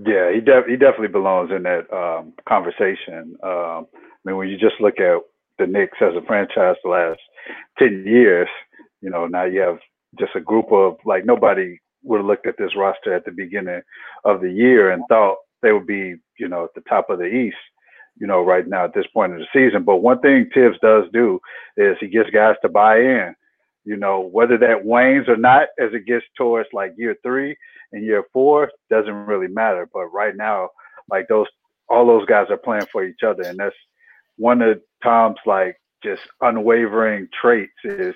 Yeah, he def- he definitely belongs in that um, conversation. Um, I mean, when you just look at the Knicks as a franchise the last ten years, you know, now you have just a group of like nobody would have looked at this roster at the beginning of the year and thought they would be, you know, at the top of the East, you know, right now at this point in the season. But one thing Thibs does do is he gets guys to buy in. You know, whether that wanes or not as it gets towards like year three and year four doesn't really matter. But right now, like those all those guys are playing for each other. And that's one of Tom's like just unwavering traits is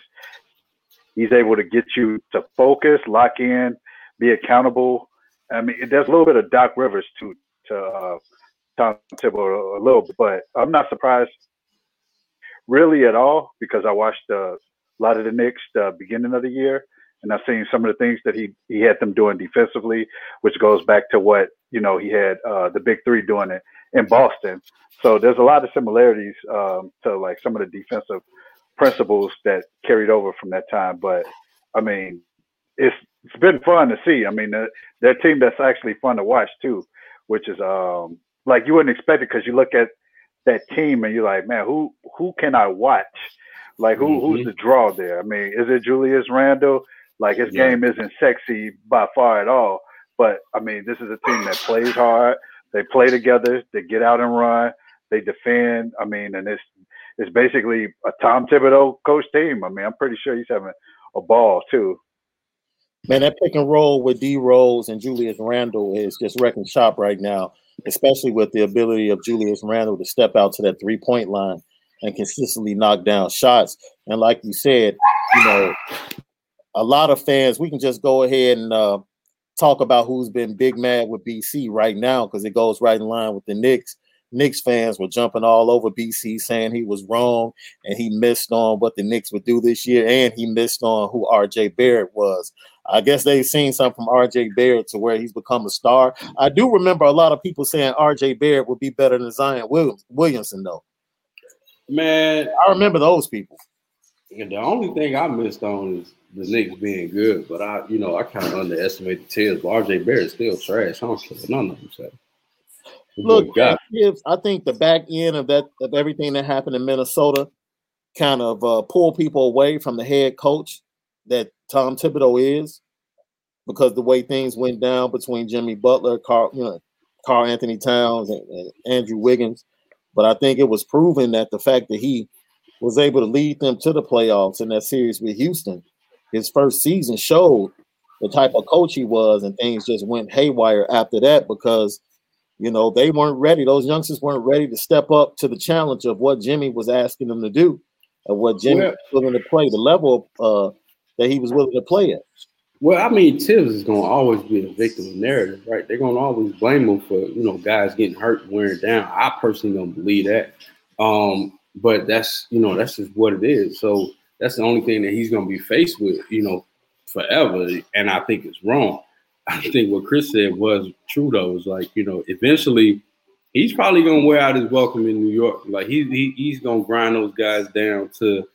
he's able to get you to focus, lock in, be accountable. I mean, there's a little bit of Doc Rivers to to uh, Tom Thibodeau a little bit, but I'm not surprised really at all because I watched uh, a lot of the Knicks the beginning of the year, and I've seen some of the things that he he had them doing defensively, which goes back to what you know he had uh, the big three doing it in Boston. So there's a lot of similarities um, to like some of the defensive principles that carried over from that time. But I mean, it's it's been fun to see. I mean, that team that's actually fun to watch too, which is um like you wouldn't expect it because you look at that team and you're like, man, who who can I watch? Like who who's the draw there? I mean, is it Julius Randle? Like his Yeah. game isn't sexy by far at all. But I mean, this is a team that plays hard. They play together. They get out and run. They defend. I mean, and it's it's basically a Tom Thibodeau coach team. I mean, I'm pretty sure he's having a ball too. Man, that pick and roll with D Rose and Julius Randle is just wrecking shop right now, especially with the ability of Julius Randle to step out to that three point line and consistently knock down shots. And like you said, you know, a lot of fans, we can just go ahead and uh, talk about who's been big mad with BC right now because it goes right in line with the Knicks. Knicks fans were jumping all over BC saying he was wrong and he missed on what the Knicks would do this year and he missed on who RJ Barrett was. I guess they've seen something from RJ Barrett to where he's become a star. I do remember a lot of people saying RJ Barrett would be better than Zion Williams, Williamson, though. Man, I remember those people. the only thing I missed on is the Knicks being good, but I, you know, I kind of underestimated the Thibs. But RJ Barrett's still trash. I don't care what none of them say. Look, I think the back end of that of everything that happened in Minnesota kind of uh, pull people away from the head coach that Tom Thibodeau is, because the way things went down between Jimmy Butler, Karl, you know, Karl-Anthony Towns, and, and Andrew Wiggins. But I think it was proven that the fact that he was able to lead them to the playoffs in that series with Houston, his first season showed the type of coach he was, and things just went haywire after that because you know they weren't ready. Those youngsters weren't ready to step up to the challenge of what Jimmy was asking them to do, and what Jimmy was willing to play, the level uh, that he was willing to play at. Well, I mean, Thibs is going to always be a victim of narrative, right? They're going to always blame him for you know guys getting hurt, and wearing down. I personally don't believe that, um, but that's you know that's just what it is. So that's the only thing that he's going to be faced with, you know, forever. And I think it's wrong. I think what Chris said was true though. Is like you know, eventually he's probably going to wear out his welcome in New York. Like he, he he's going to grind those guys down to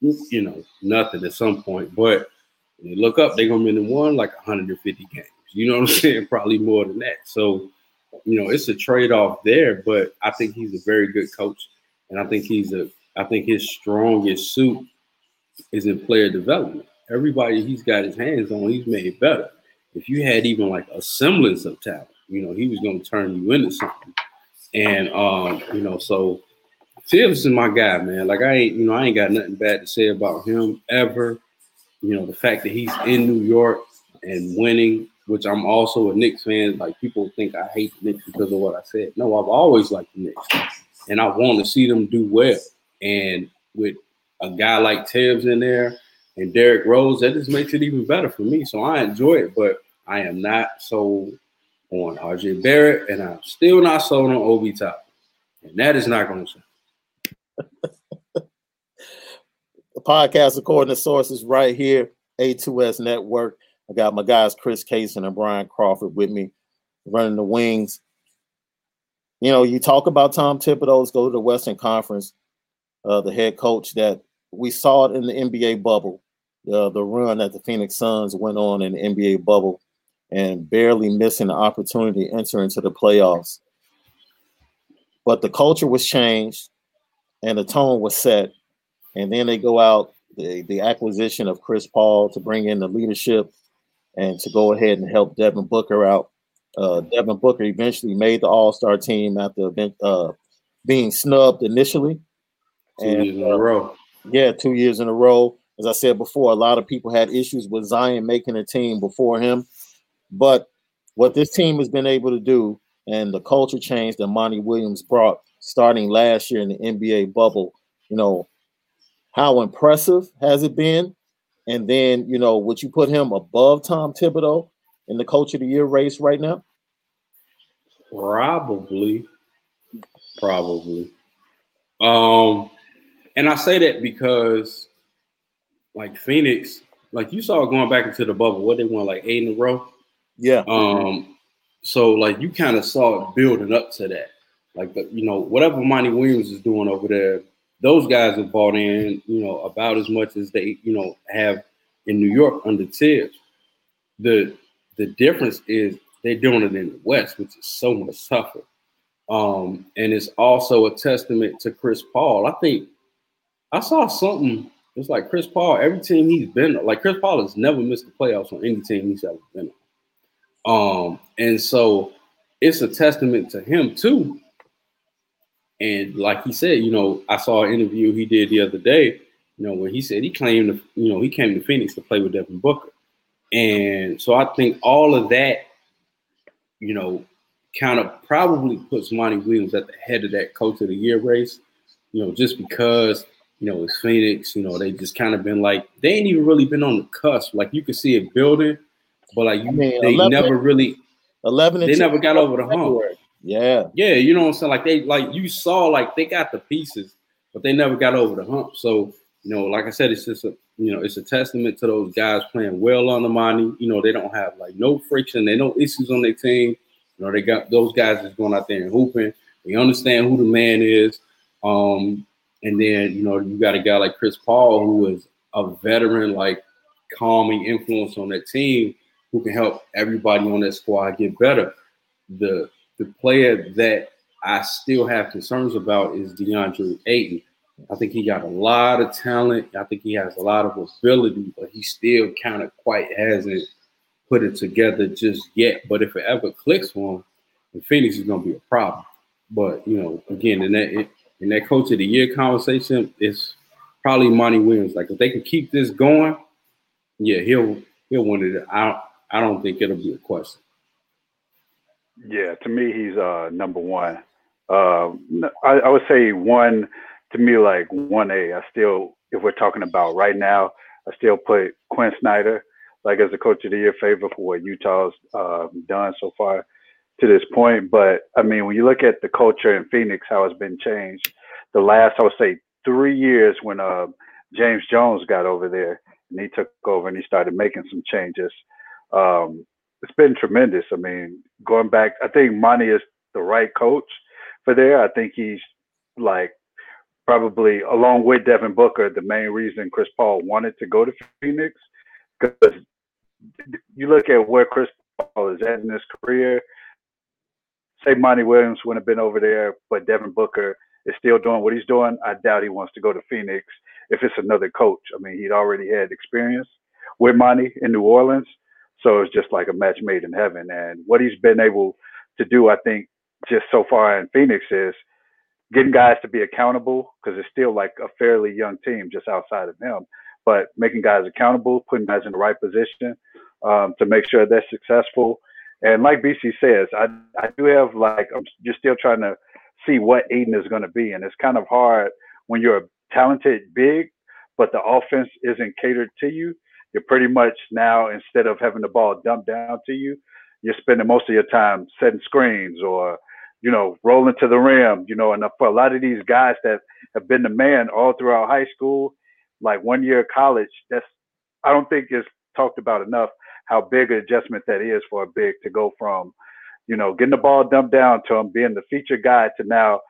you know nothing at some point, but. When you look up, they're gonna be in one like 150 games. You know what I'm saying? Probably more than that. So you know, it's a trade off there. But I think he's a very good coach, and I think he's a. I think his strongest suit is in player development. Everybody he's got his hands on, he's made better. If you had even like a semblance of talent, you know, he was going to turn you into something. And um, you know, so Thibs is my guy, man. Like I ain't, you know, I ain't got nothing bad to say about him ever. You know, the fact that he's in New York and winning, which I'm also a Knicks fan. Like people think I hate the Knicks because of what I said. No, I've always liked the Knicks, and I want to see them do well. And with a guy like Thibs in there and Derrick Rose, that just makes it even better for me. So I enjoy it, but I am not sold on RJ Barrett, and I'm still not sold on Obi Top. And that is not going to change. the podcast, according to sources, right here, A2S Network. I got my guys Chris Cason and Brian Crawford with me, running the wings. You know, you talk about Tom Thibodeau's go to the Western Conference, uh, the head coach that we saw it in the NBA bubble, uh, the run that the Phoenix Suns went on in the NBA bubble, and barely missing the opportunity to enter into the playoffs. But the culture was changed and the tone was set. And then they go out the, the acquisition of Chris Paul to bring in the leadership and to go ahead and help Devin Booker out. Uh, Devin Booker eventually made the All Star team after uh, being snubbed initially. Two and, years in a uh, row. Yeah, two years in a row. As I said before, a lot of people had issues with Zion making a team before him. But what this team has been able to do and the culture change that Monty Williams brought starting last year in the NBA bubble, you know, how impressive has it been? And then, you know, would you put him above Tom Thibodeau in the coach of the year race right now? Probably. Probably. Um, and I say that because like Phoenix, like you saw going back into the bubble, what they won like eight in a row. Yeah. Um, so like you kind of saw it building up to that. Like the, you know, whatever Monty Williams is doing over there, those guys have bought in, you know, about as much as they, you know, have in New York under Thibs. The the difference is they're doing it in the West, which is so much tougher. Um, and it's also a testament to Chris Paul. I think I saw something. It's like Chris Paul, every team he's been on, like Chris Paul has never missed the playoffs on any team he's ever been on. Um, and so it's a testament to him too and like he said, you know, I saw an interview he did the other day, you know, when he said he claimed, you know, he came to Phoenix to play with Devin Booker. And so I think all of that, you know, kind of probably puts Monty Williams at the head of that coach of the year race, you know, just because, you know, it's Phoenix, you know, they just kind of been like, they ain't even really been on the cusp. Like you can see it building, but like you, I mean, they 11, never really, 11 they never got over the hump. Yeah. Yeah, you know what I'm saying? Like they like you saw like they got the pieces, but they never got over the hump. So, you know, like I said, it's just a you know, it's a testament to those guys playing well on the money. You know, they don't have like no friction, they no issues on their team. You know, they got those guys that's going out there and hooping. They understand who the man is. Um, and then, you know, you got a guy like Chris Paul who is a veteran, like calming influence on that team who can help everybody on that squad get better. The the player that I still have concerns about is DeAndre Ayton. I think he got a lot of talent. I think he has a lot of ability, but he still kind of quite hasn't put it together just yet. But if it ever clicks for him, Phoenix is going to be a problem. But you know, again, in that in that coach of the year conversation, it's probably Monty Williams. Like if they can keep this going, yeah, he'll he'll win it. I I don't think it'll be a question. Yeah, to me, he's uh, number one. Uh, I, I, would say one to me, like one A. I still, if we're talking about right now, I still put Quin Snyder like as a coach of the year favorite for what Utah's uh, done so far to this point. But I mean, when you look at the culture in Phoenix, how it's been changed, the last I would say three years when uh, James Jones got over there and he took over and he started making some changes. Um, it's been tremendous. I mean, going back, I think Monty is the right coach for there. I think he's like probably along with Devin Booker, the main reason Chris Paul wanted to go to Phoenix because you look at where Chris Paul is at in his career. Say Monty Williams wouldn't have been over there, but Devin Booker is still doing what he's doing, I doubt he wants to go to Phoenix if it's another coach. I mean, he'd already had experience with Monty in New Orleans, so it's just like a match made in heaven. And what he's been able to do, I think, just so far in Phoenix is getting guys to be accountable because it's still like a fairly young team just outside of him, but making guys accountable, putting guys in the right position um, to make sure they're successful. And like BC says, I I do have like I'm just still trying to see what Ayton is going to be, and it's kind of hard when you're a talented big, but the offense isn't catered to you. You're pretty much now instead of having the ball dumped down to you, you're spending most of your time setting screens or you know rolling to the rim. You know, and for a lot of these guys that have been the man all throughout high school, like one year of college, that's I don't think is talked about enough how big an adjustment that is for a big to go from, you know, getting the ball dumped down to him being the feature guy to now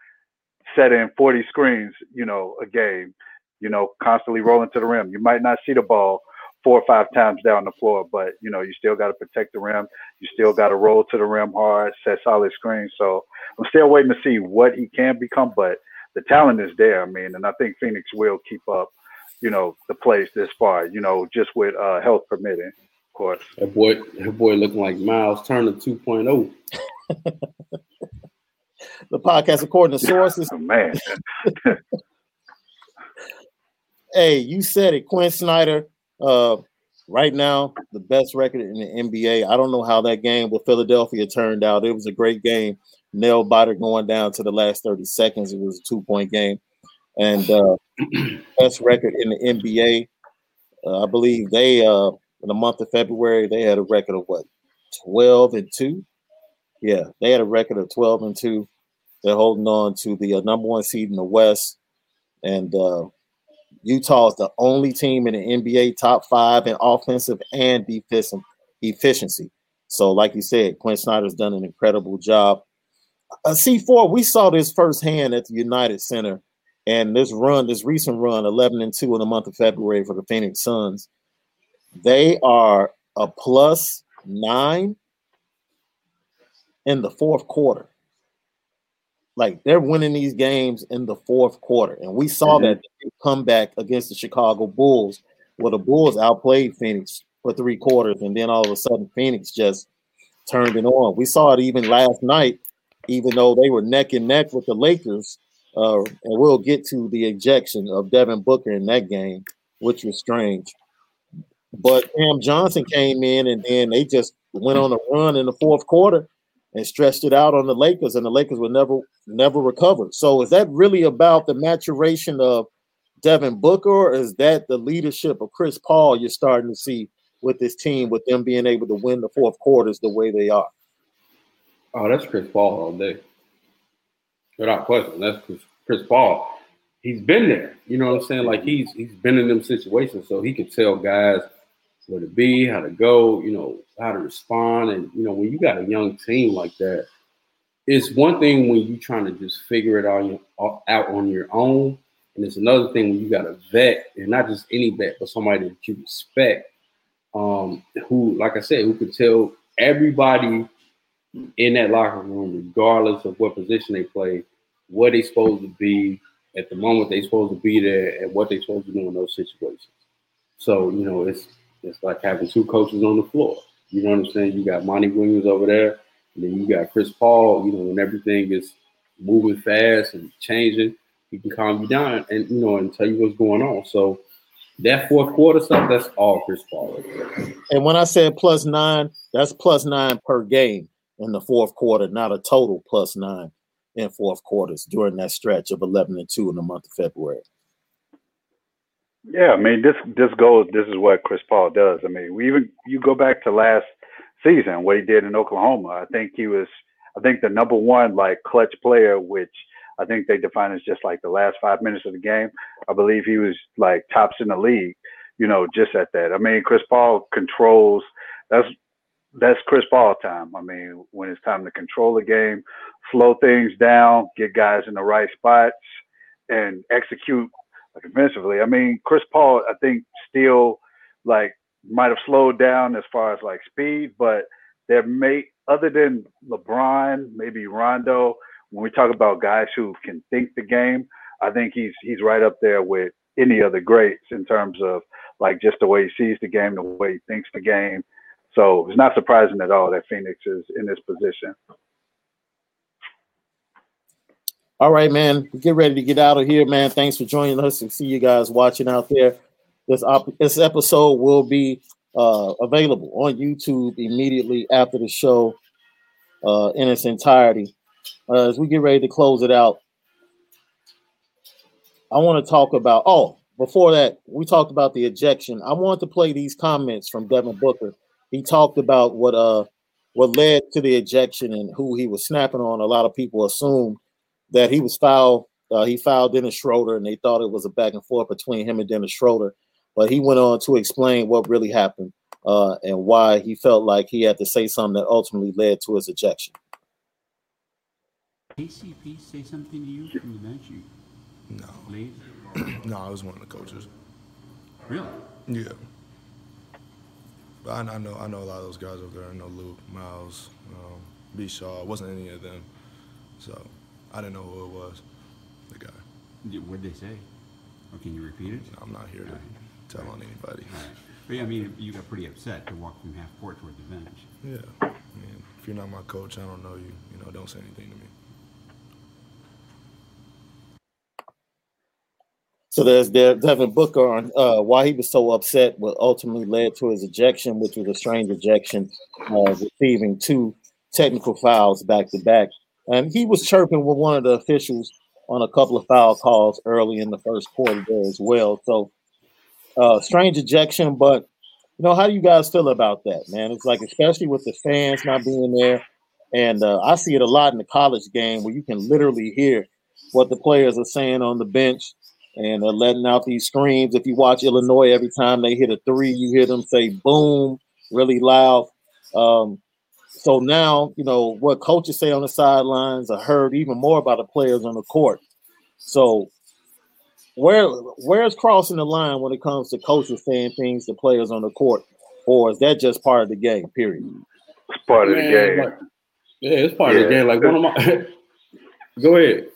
setting 40 screens, you know, a game, you know, constantly rolling to the rim. You might not see the ball four or five times down the floor, but you know, you still got to protect the rim. You still got to roll to the rim hard, set solid screens. So I'm still waiting to see what he can become, but the talent is there. I mean, and I think Phoenix will keep up, you know, the place this far, you know, just with uh, health permitting course. That boy, that boy looking like Myles Turner 2.0. the podcast, according to sources. Oh, man. hey, you said it, Quin Snyder. Uh, right now, the best record in the NBA. I don't know how that game with Philadelphia turned out. It was a great game. Nail biter going down to the last 30 seconds. It was a two point game. And uh, best record in the NBA. Uh, I believe they uh, in the month of February, they had a record of what, 12 and 2? Yeah, they had a record of 12 and 2. They're holding on to the uh, number one seed in the West. And uh, Utah is the only team in the NBA top five in offensive and defensive efficiency. So, like you said, Quin Snyder's done an incredible job. Uh, C4, we saw this firsthand at the United Center. And this run, this recent run, 11 and 2 in the month of February for the Phoenix Suns, they are a plus nine in the fourth quarter. Like they're winning these games in the fourth quarter. And we saw mm-hmm. that comeback against the Chicago Bulls, where the Bulls outplayed Phoenix for three quarters, and then all of a sudden Phoenix just turned it on. We saw it even last night, even though they were neck and neck with the Lakers. Uh, and we'll get to the ejection of Devin Booker in that game, which was strange. But Cam Johnson came in and then they just went on a run in the fourth quarter and stretched it out on the Lakers, and the Lakers would never never recover. So is that really about the maturation of Devin Booker, or is that the leadership of Chris Paul you're starting to see with this team, with them being able to win the fourth quarters the way they are? Oh, that's Chris Paul all day. Without question. That's Chris, Chris Paul. He's been there. You know what I'm saying? Like he's he's been in them situations, so he could tell guys – where to be, how to go, you know, how to respond. And, you know, when you got a young team like that, it's one thing when you're trying to just figure it out, out on your own. And it's another thing when you got a vet, and not just any vet, but somebody that you respect, um, who, like I said, who could tell everybody in that locker room, regardless of what position they play, what they're supposed to be at the moment they're supposed to be there and what they're supposed to do in those situations. So, you know, it's it's like having two coaches on the floor. You know what I'm saying? You got Monty Williams over there, and then you got Chris Paul. You know, when everything is moving fast and changing, he can calm you down and you know and tell you what's going on. So that fourth quarter stuff, that's all Chris Paul. And when I said plus nine, that's plus nine per game in the fourth quarter, not a total plus nine in fourth quarters during that stretch of 11 and 2 in the month of February. Yeah, I mean this this goes. This is what Chris Paul does. I mean, we even you go back to last season what he did in Oklahoma. I think he was. I think the number one like clutch player, which I think they define as just like the last five minutes of the game. I believe he was like tops in the league. You know, just at that. I mean, Chris Paul controls. That's that's Chris Paul time. I mean, when it's time to control the game, slow things down, get guys in the right spots, and execute offensively. I mean, Chris Paul, I think still like might have slowed down as far as like speed, but there may other than LeBron, maybe Rondo, when we talk about guys who can think the game, I think he's he's right up there with any other greats in terms of like just the way he sees the game, the way he thinks the game. So it's not surprising at all that Phoenix is in this position. All right, man. Get ready to get out of here, man. Thanks for joining us and see you guys watching out there. This op- this episode will be uh, available on YouTube immediately after the show uh, in its entirety. Uh, as we get ready to close it out, I want to talk about. Oh, before that, we talked about the ejection. I want to play these comments from Devin Booker. He talked about what uh what led to the ejection and who he was snapping on. A lot of people assumed that he was foul. Uh, he fouled Dennis Schroeder, and they thought it was a back and forth between him and Dennis Schroeder. But he went on to explain what really happened uh, and why he felt like he had to say something that ultimately led to his ejection. KCP say something to you from the bench? You No, leave? no, I was one of the coaches. Really? Yeah. But I, I know I know a lot of those guys over there. I know Luke, Miles, um, B. Shaw. It wasn't any of them. So I didn't know who it was, the guy. What'd they say? Or can you repeat it? I'm not here to tell on anybody. All right. But yeah, I mean, you got pretty upset to walk from half court toward the bench. Yeah. I mean, if you're not my coach, I don't know you. You know, don't say anything to me. So there's Devin Booker on uh, why he was so upset, what ultimately led to his ejection, which was a strange ejection, uh, receiving two technical fouls back to back. And he was chirping with one of the officials on a couple of foul calls early in the first quarter there as well. So uh, strange ejection, but you know, how do you guys feel about that, man? It's like especially with the fans not being there, and uh, I see it a lot in the college game where you can literally hear what the players are saying on the bench and they're letting out these screams. If you watch Illinois, every time they hit a three, you hear them say boom really loud. Um, so now, you know, what coaches say on the sidelines are heard even more by the players on the court. So where where's crossing the line when it comes to coaches saying things to players on the court? Or is that just part of the game, period? It's part of the game. like- yeah, it's part of the game. Like one of my. Go ahead.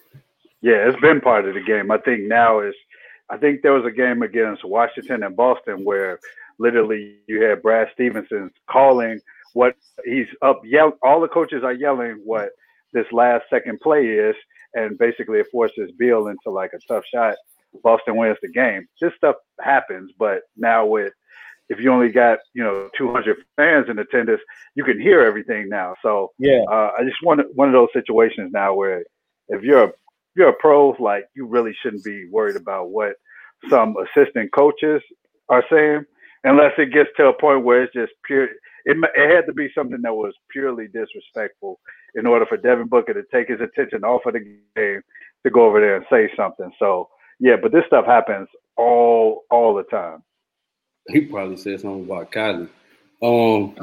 Yeah, it's been part of the game. I think now is, I think there was a game against Washington and Boston where literally you had Brad Stevenson calling what he's up yell. All the coaches are yelling what this last second play is, and basically it forces Beal into like a tough shot. Boston wins the game. This stuff happens, but now with if you only got you know 200 fans in attendance, you can hear everything now. So Yeah. uh, I just want one of those situations now where if you're a if you're a pro, like you really shouldn't be worried about what some assistant coaches are saying, unless it gets to a point where it's just pure. It, it had to be something that was purely disrespectful in order for Devin Booker to take his attention off of the game to go over there and say something. So yeah, but this stuff happens all all the time. He probably said something about Kylie. Um,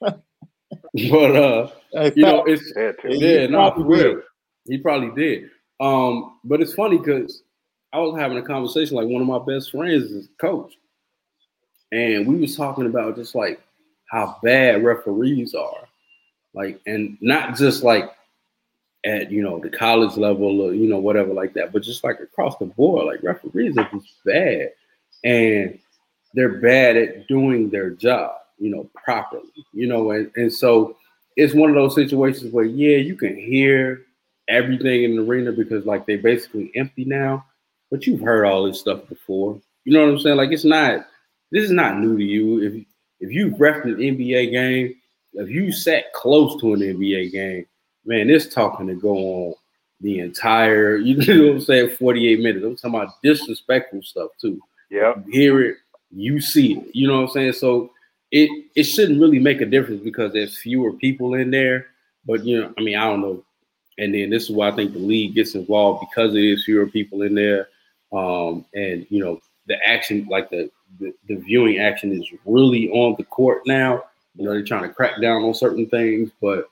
but uh, you know, it's Yeah. Yeah, yeah, no, for real. He probably did. Um, but it's funny because I was having a conversation like one of my best friends is coach, and we was talking about just like how bad referees are, like, and not just like at you know the college level or you know whatever like that, but just like across the board, like referees are just bad, and they're bad at doing their job, you know, properly, you know, and, and so it's one of those situations where yeah, you can hear everything in the arena because like they're basically empty now, but you've heard all this stuff before. You know what I'm saying? Like it's not this is not new to you. If if you refed an NBA game, if you sat close to an NBA game, man, this talking to go on the entire, you know what I'm saying, 48 minutes. I'm talking about disrespectful stuff too Yeah. hear it, you see it. You know what I'm saying? So it it shouldn't really make a difference because there's fewer people in there. But you know, I mean, I don't know. And then this is why I think the league gets involved because there is fewer people in there. Um, and you know, the action, like the, the the viewing action is really on the court now. You know, they're trying to crack down on certain things, but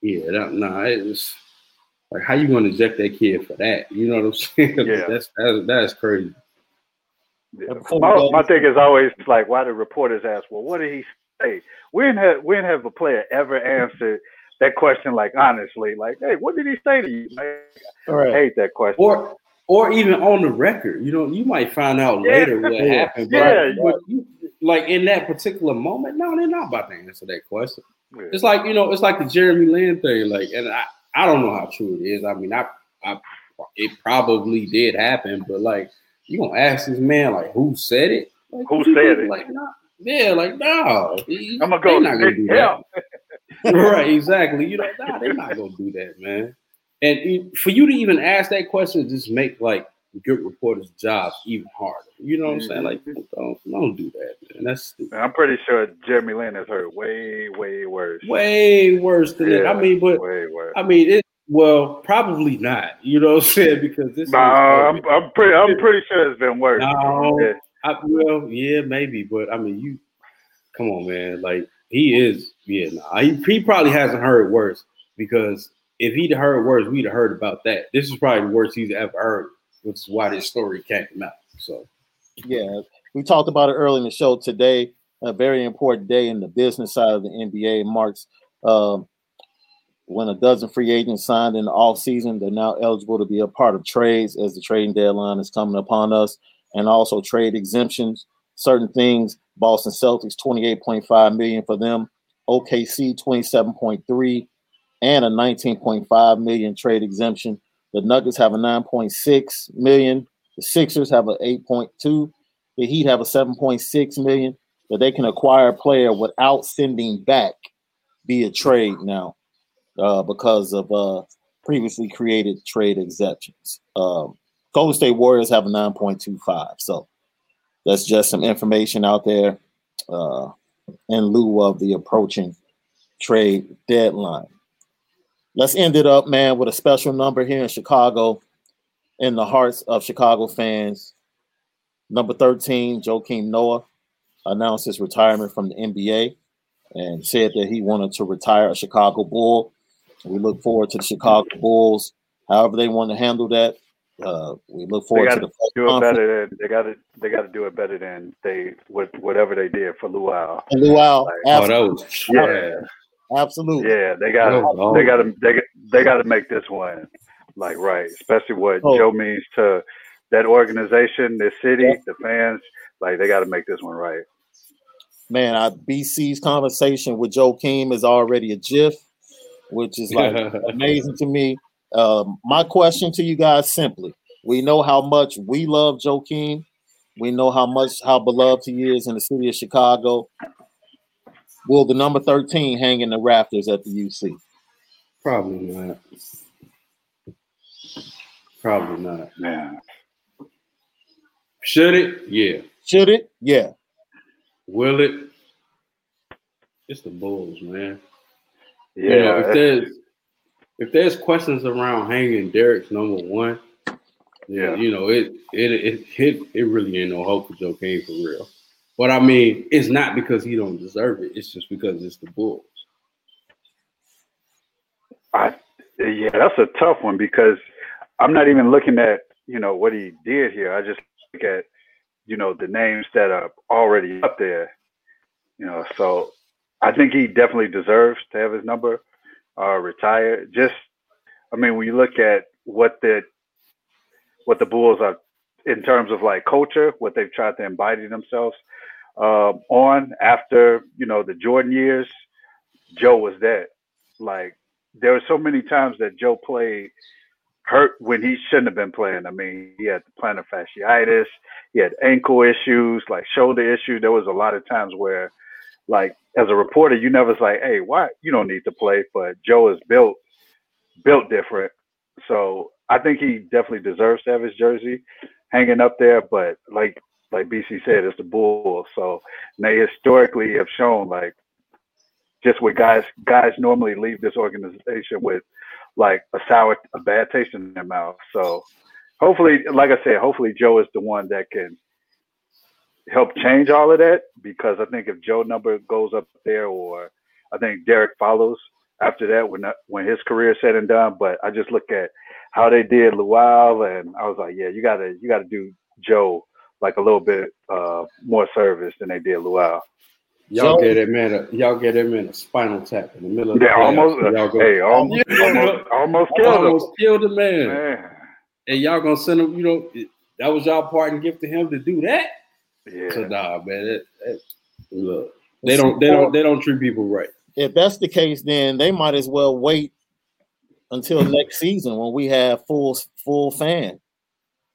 yeah, that, nah, it's like how you gonna eject that kid for that? You know what I'm saying? Yeah. that's that's that's crazy. Yeah. My, go- my thing is always like, why do reporters ask, well, what did he say? When have when have a player ever answered? that question like honestly, like, hey, what did he say to you? Like, Right. I hate that question. or or even on the record. You know, you might find out Yeah. later what Yeah. happened. But, Yeah. but you, like in that particular moment, no, they're not about to answer that question. Yeah. It's like you know, it's like the Jeremy Lin thing. Like, and I, I don't know how true it is. I mean, I, I, it probably did happen, but like, you gonna ask this man like who said it? Like, Who said it? Like, nah. yeah, like no, he- I'm gonna they go. not gonna do yeah. that. right, exactly. You know, nah, they're not gonna do that, man. And for you to even ask that question, just make like good reporters' jobs even harder. You know what I'm saying? Like, mm-hmm. don't, don't do that, man. That's stupid. I'm pretty sure Jeremy Lin has heard way, way worse. way worse than it. I mean, but way worse. I mean, it. Well, probably not. You know what I'm saying? Because this. Nah, I'm, I'm pretty. I'm pretty sure it's been worse. No. Yeah. I, well, yeah, maybe, but I mean, you. Come on, man. Like he is. Yeah, nah. He, he probably hasn't heard worse because if he'd heard worse, we'd have heard about that. This is probably the worst he's ever heard, which is why this story came out. So Yeah, we talked about it early in the show today. A very important day in the business side of the NBA marks um, when a dozen free agents signed in the offseason. They're now eligible to be a part of trades as the trading deadline is coming upon us, and also trade exemptions. Certain things: Boston Celtics, twenty-eight point five million for them. OKC, twenty-seven point three, and a nineteen point five million trade exemption. The Nuggets have a nine point six million. The Sixers have a 8.2. The Heat have a 7.6 million that they can acquire a player without sending back via trade now uh, because of uh, previously created trade exceptions. Um, Golden State Warriors have a 9.25. So that's just some information out there uh, in lieu of the approaching trade deadline. Let's end it up, man, with a special number here in Chicago in the hearts of Chicago fans. Number 13, Joakim Noah, announced his retirement from the NBA and said that he wanted to retire a Chicago Bull. We look forward to the Chicago Bulls, however they want to handle that. Uh, we look They forward got to to the do it conference. better than they got to. They got to do it better than they what whatever they did for Luol. And Luol, Like, oh, abs- that was Yeah, absolutely. yeah. They got. That was to. They got to. They they got to make this one like right, especially what Oh. Joe means to that organization, this city, the fans. Like they got to make this one right. Man, I, BC's conversation with Joakim is already a GIF, which is like amazing to me. Um, my question to you guys simply: We know how much we love Joakim. We know how much how beloved he is in the city of Chicago. Will the number thirteen hang in the rafters at the UC? Probably not. Probably not. Man, Should it? Yeah. Should it? Yeah. Will it? It's the Bulls, man. yeah. you know, if there's if there's questions around hanging Derrick's number one, yeah, Yeah. you know, it it it it, it really ain't no hope for Joakim for real. But I mean, it's not because he don't deserve it. It's just because it's the Bulls. I yeah, that's a tough one because I'm not even looking at you know what he did here. I just look at you know the names that are already up there. You know, so I think he definitely deserves to have his number uh, retired. Just, I mean, when you look at what the what the Bulls are in terms of like culture, what they've tried to embody themselves um, on after you know the Jordan years, Joe was that. Like there were so many times that Joe played hurt when he shouldn't have been playing. I mean, he had plantar fasciitis, he had ankle issues, like shoulder issues. There was a lot of times where, like, as a reporter, you never was like, "Hey, why you don't need to play?" But Joe is built built different, so I think he definitely deserves to have his jersey hanging up there. But like like BC said, it's the Bulls, so they historically have shown like just what guys guys normally leave this organization with like a sour a bad taste in their mouth. So hopefully, like I said, hopefully Joe is the one that can help change all of that because I think if Joe number goes up there or I think Derrick follows after that when when his career said and done. But I just look at how they did Luol and I was like, yeah, you gotta you gotta do Joe like a little bit uh, more service than they did Luol. Y'all Joe- get that man a y'all get that man a spinal tap in the middle of the Yeah, almost. Y'all go, hey, almost, almost, almost killed him. killed the man. Man. And y'all gonna send him, you know, that was y'all parting gift to him to do that. Yeah. So nah, man, that, that, look, they don't, they don't, they don't treat people right. If that's the case, then they might as well wait until next season when we have full full fan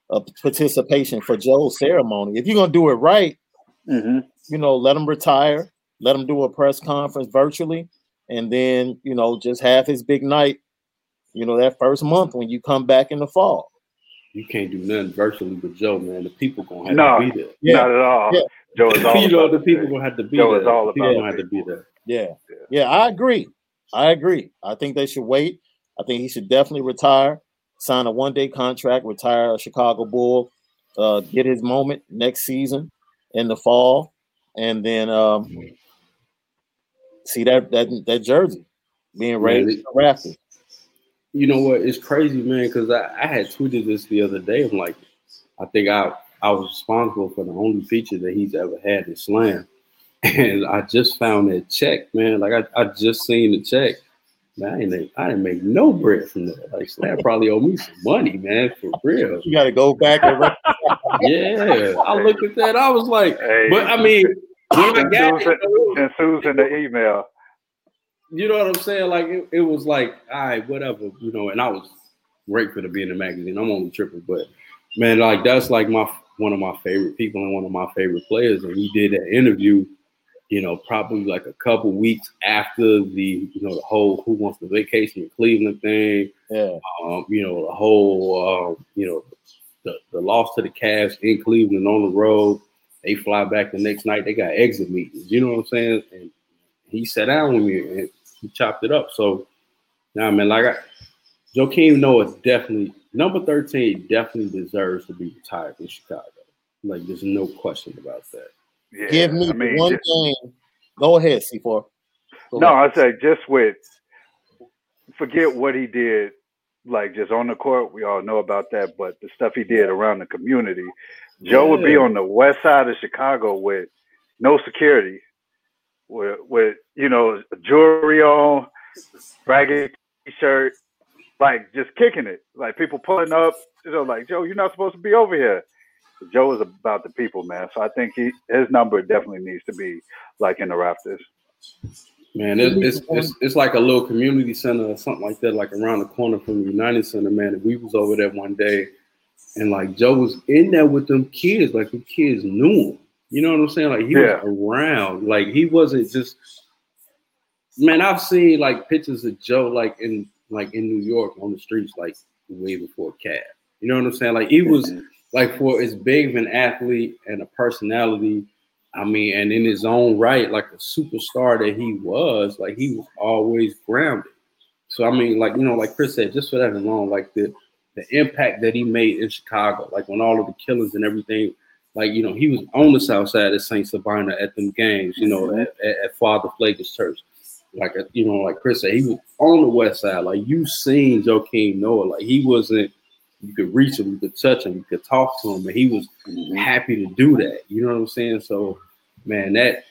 of participation for Joe's ceremony. If you're gonna do it right, hmm you know, let him retire, let him do a press conference virtually, and then you know, just have his big night. You know, that first month when you come back in the fall. You can't do nothing virtually with Joe, man. The people gonna have No. to be there. Yeah. Not at all. Yeah. Joe is all you know, about the the people people. gonna have to be there. Joe there. is all The people gonna have to be there. Yeah. Yeah. Yeah, I agree. I agree. I think they should wait. I think he should definitely retire, sign a one day contract, retire a Chicago Bull, uh, get his moment next season in the fall, and then um, see that that that jersey being raised Man, in the rafters. You know what? It's crazy, man, because I, I had tweeted this the other day. I'm like, I think I I was responsible for the only feature that he's ever had in Slam. And I just found that check, man. Like I, I just seen the check. Man, I didn't make, I didn't make no bread from that. Like Slam probably owe me some money, man, for real. You got to go back and re- Yeah. I looked at that. I was like, Hey, but I mean, when I got Susan, it, and Susan the email. you know what I'm saying? Like it, it was like, all right, whatever, you know, and I was grateful to be in the magazine. I'm only tripping, but man, like that's like my one of my favorite people and one of my favorite players. And he did that interview, you know, probably like a couple weeks after the, you know, the whole who wants to vacation in Cleveland thing, yeah, um, you know, the whole um, you know, the, the loss to the Cavs in Cleveland on the road. They fly back the next night. They got exit meetings. You know what I'm saying? And he sat down with me and he chopped it up. So, now, man, like I, Joakim Noah definitely number 13 definitely deserves to be retired in Chicago. Like, there's no question about that. Yeah, give me I mean, one just- game. Go ahead, C4. Go No. I say just with forget what he did, like just on the court. We all know about that, but the stuff he did around the community. Joe would be on the west side of Chicago with no security, with with you know jewelry on, ragged t-shirt, like just kicking it, like people pulling up. You know, like Joe, you're not supposed to be over here. Joe is about the people, man. So I think he his number definitely needs to be like in the rafters. Man, it's, it's, it's, it's like a little community center or something like that, like around the corner from the United Center, man. We was over there one day, and like Joe was in there with them kids, like the kids knew him. You know what I'm saying? Like he Yeah. was around. Like he wasn't just. Man, I've seen like pictures of Joe like in like in New York on the streets, like way before Cab. You know what I'm saying? Like he was mm-hmm. Like for as big of an athlete and a personality. I mean, and in his own right, like a superstar that he was, like he was always grounded. So I mean, like you know, like Chris said, just for that alone, like the the impact that he made in Chicago, like when all of the killings and everything, like you know, he was on the south side of Saint Sabina at them games, you know, at, at, at Father Pfleger's church. Like you know, like Chris said, he was on the west side. Like you seen Joakim Noah, like he wasn't. You could reach him, you could touch him, you could talk to him, and he was mm-hmm. happy to do that. You know what I'm saying? So, man, that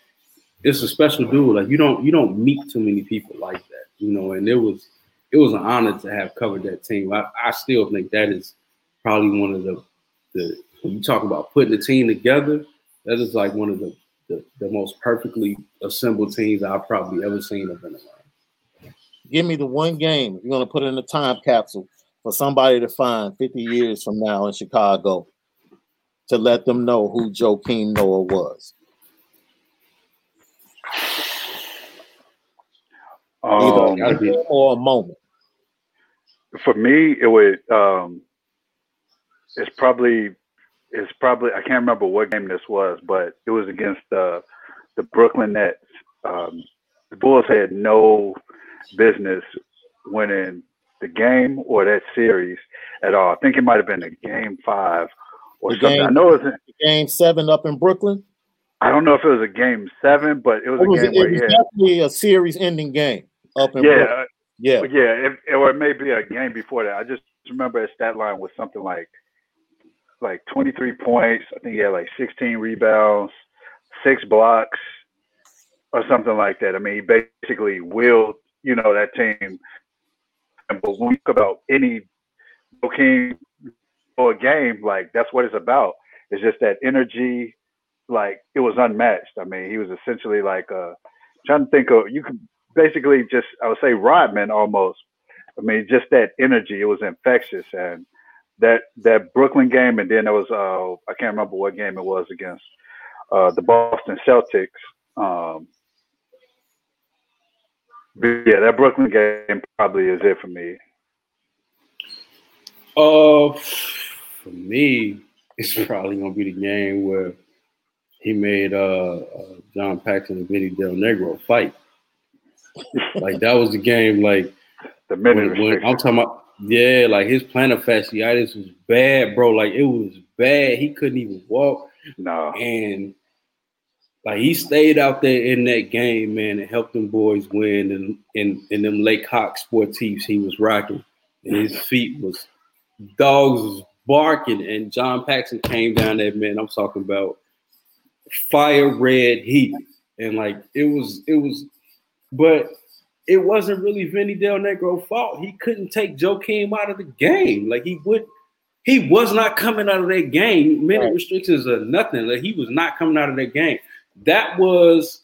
it's a special dude. Like you don't you don't meet too many people like that, you know. And it was it was an honor to have covered that team. I, I still think that is probably one of the the when you talk about putting the team together, that is like one of the the, the most perfectly assembled teams I've probably ever seen of in while. Give me the one game you're gonna put in a time capsule for somebody to find 50 years from now in Chicago to let them know who Joakim Noah was. Um, a or a moment. for me, it would. Um, it's probably. It's probably. I can't remember what game this was, but it was against the the Brooklyn Nets. Um, the Bulls had no business winning the game or that series at all. I think it might have been a game five or The something. game- I know it was. Game seven up in Brooklyn. I don't know if it was a game seven, but it was It a game it where was he had. definitely a series-ending game up in Brooklyn. Uh, yeah, Yeah, Yeah, it, or it may be a game before that. I just remember his stat line was something like like 23 points. I think he had like 16 rebounds, six blocks, or something like that. I mean, he basically willed, you know, that team. Talk about any Joakim or game, like that's what it's about. It's just that energy, like it was unmatched. I mean, he was essentially like uh trying to think of you could basically just I would say Rodman almost. I mean, just that energy, it was infectious and that that Brooklyn game and then there was uh I can't remember what game it was against uh the Boston Celtics. Um yeah, that Brooklyn game probably is it for me. Uh, for me, it's probably gonna be the game where he made uh, uh John Paxson and Vinny Del Negro fight. like that was the game. Like the when, when I'm talking about, yeah, like his plantar fasciitis was bad, bro. Like it was bad. He couldn't even walk. No, and like he stayed out there in that game, man, and helped them boys win. And in in them Lake Hawk sportifs he was rocking. And his feet was dogs was barking, and John Paxson came down there, man. I'm talking about fire red heat. And like it was, it was, but it wasn't really Vinny Del Negro fault. He couldn't take Joe Joakim out of the game. Like he would he was not coming out of that game. Minute right. restrictions are nothing. Like he was not coming out of that game that was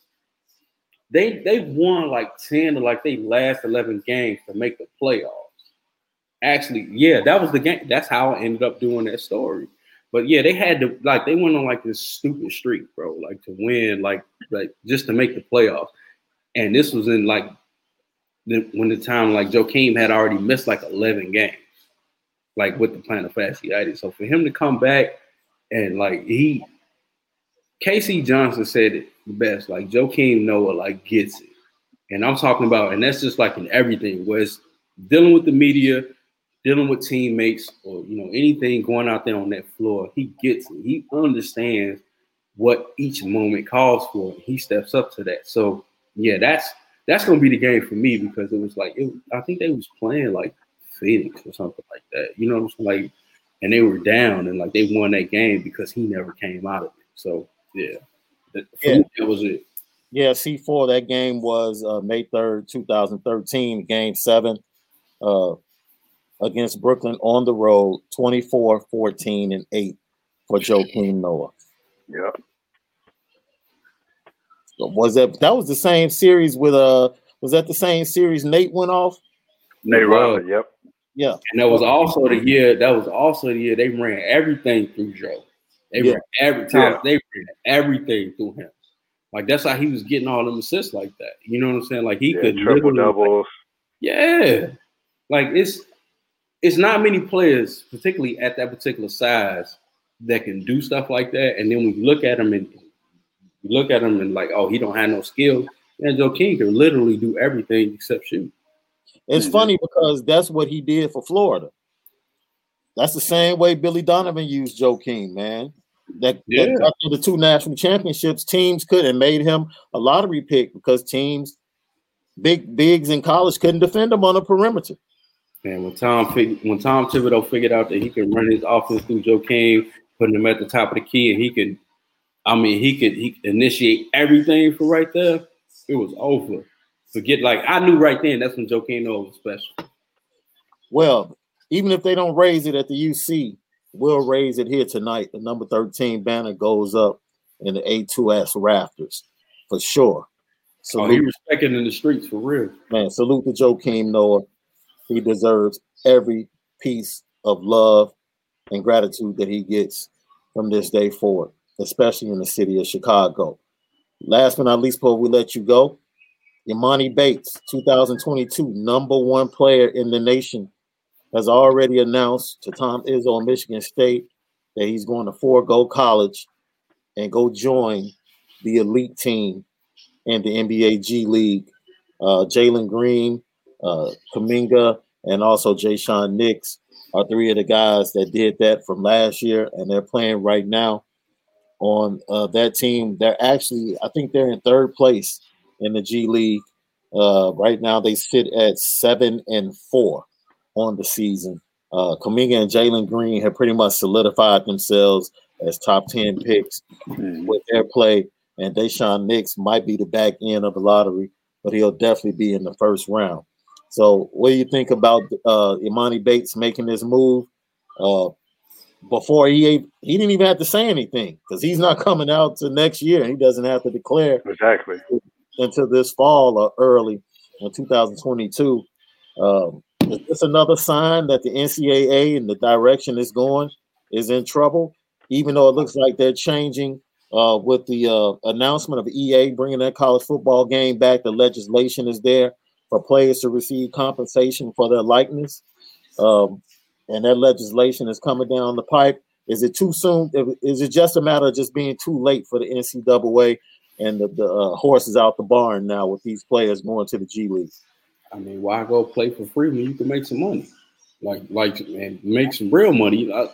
they they won like 10 or like they last 11 games to make the playoffs. Actually, yeah, that was the game. That's how I ended up doing that story. But yeah, they had to like they went on like this stupid streak, bro, like to win, like like just to make the playoffs. And this was in like the, when the time like Joakim had already missed like 11 games, like with the plantar fasciitis. So for him to come back and like he K.C. Johnson said it best. Like Joakim Noah, like gets it, and I'm talking about, and that's just like in everything. Where it's dealing with the media, dealing with teammates, or you know anything going out there on that floor. He gets it. He understands what each moment calls for. He steps up to that. So yeah, that's that's gonna be the game for me because it was like it, I think they was playing like Phoenix or something like that. You know, like, and they were down and like they won that game because he never came out of it. So yeah. yeah. That was it. Yeah, C4, that game was uh, May 3rd, 2013, game seven uh, against Brooklyn on the road, 24, 14, and 8 for Joe Joakim Noah. Yeah. So was that that was the same series with uh was that the same series Nate went off? Nate Robert, yep. Yeah. And that was also the year that was also the year they ran everything through Joe. They yeah. ran every time yeah. they ran everything through him. Like that's how he was getting all them assists like that. You know what I'm saying? Like he yeah, could triple doubles. Like, yeah. Like it's it's not many players, particularly at that particular size, that can do stuff like that. And then when you look at him and you look at him and like, oh, he don't have no skill. And Joakim can literally do everything except shoot. It's mm-hmm. funny because that's what he did for Florida. That's the same way Billy Donovan used Joe Joakim, man. That, yeah. that after the two national championships, teams could have made him a lottery pick because teams, big bigs in college, couldn't defend him on the perimeter. And when Tom fig- when Tom Thibodeau figured out that he could run his offense through Joe Joakim, putting him at the top of the key, and he could, I mean, he could he could initiate everything for right there. It was over. Forget like I knew right then that's when Joe Joakim was special. Well, even if they don't raise it at the UC, we'll raise it here tonight. The number 13 banner goes up in the A2S rafters for sure. So oh, he respected in the streets for real. Man, salute to Joakim Noah. He deserves every piece of love and gratitude that he gets from this day forward, especially in the city of Chicago. Last but not least, before we let you go, Emoni Bates, 2022 number one player in the nation has already announced to Tom Izzo, Michigan State, that he's going to forego college and go join the elite team in the NBA G League. Uh, Jalen Green, uh, Kuminga, and also Daishen Nix are three of the guys that did that from last year, and they're playing right now on uh, that team. They're actually, I think they're in third place in the G League. Uh, right now, they sit at seven and four on the season. Uh, Kuminga and Jalen Green have pretty much solidified themselves as top 10 picks mm-hmm. with their play. and Daishen Nix might be the back end of the lottery, but he'll definitely be in the first round. So, what do you think about uh, Emoni Bates making this move? Uh, before he he didn't even have to say anything because he's not coming out to next year. He doesn't have to declare exactly until this fall or early in 2022. Um, is this another sign that the NCAA and the direction is going is in trouble? Even though it looks like they're changing uh, with the uh, announcement of EA bringing that college football game back, the legislation is there for players to receive compensation for their likeness. Um, and that legislation is coming down the pipe. Is it too soon? Is it just a matter of just being too late for the NCAA and the, the uh, horses out the barn now with these players going to the G League? I mean, why go play for free when you can make some money? Like, like, and make some real money. Uh,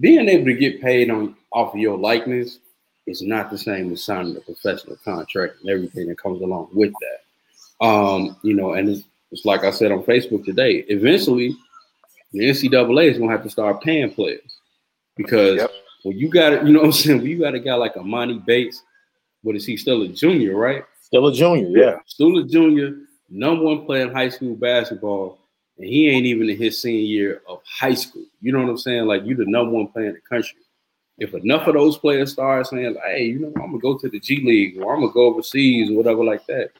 being able to get paid on off of your likeness is not the same as signing a professional contract and everything that comes along with that. Um, you know, and it's, it's like I said on Facebook today. Eventually, the NCAA is gonna have to start paying players because yep. when you got it, you know what I'm saying. When you got a guy like Emoni Bates, what is he still a junior, right? Still a junior, yeah. Still a junior, number one player in high school basketball, and he ain't even in his senior year of high school. You know what I'm saying? Like you're the number one player in the country. If enough of those players start saying, like, hey, you know, I'm gonna go to the G League or I'm gonna go overseas or whatever like that,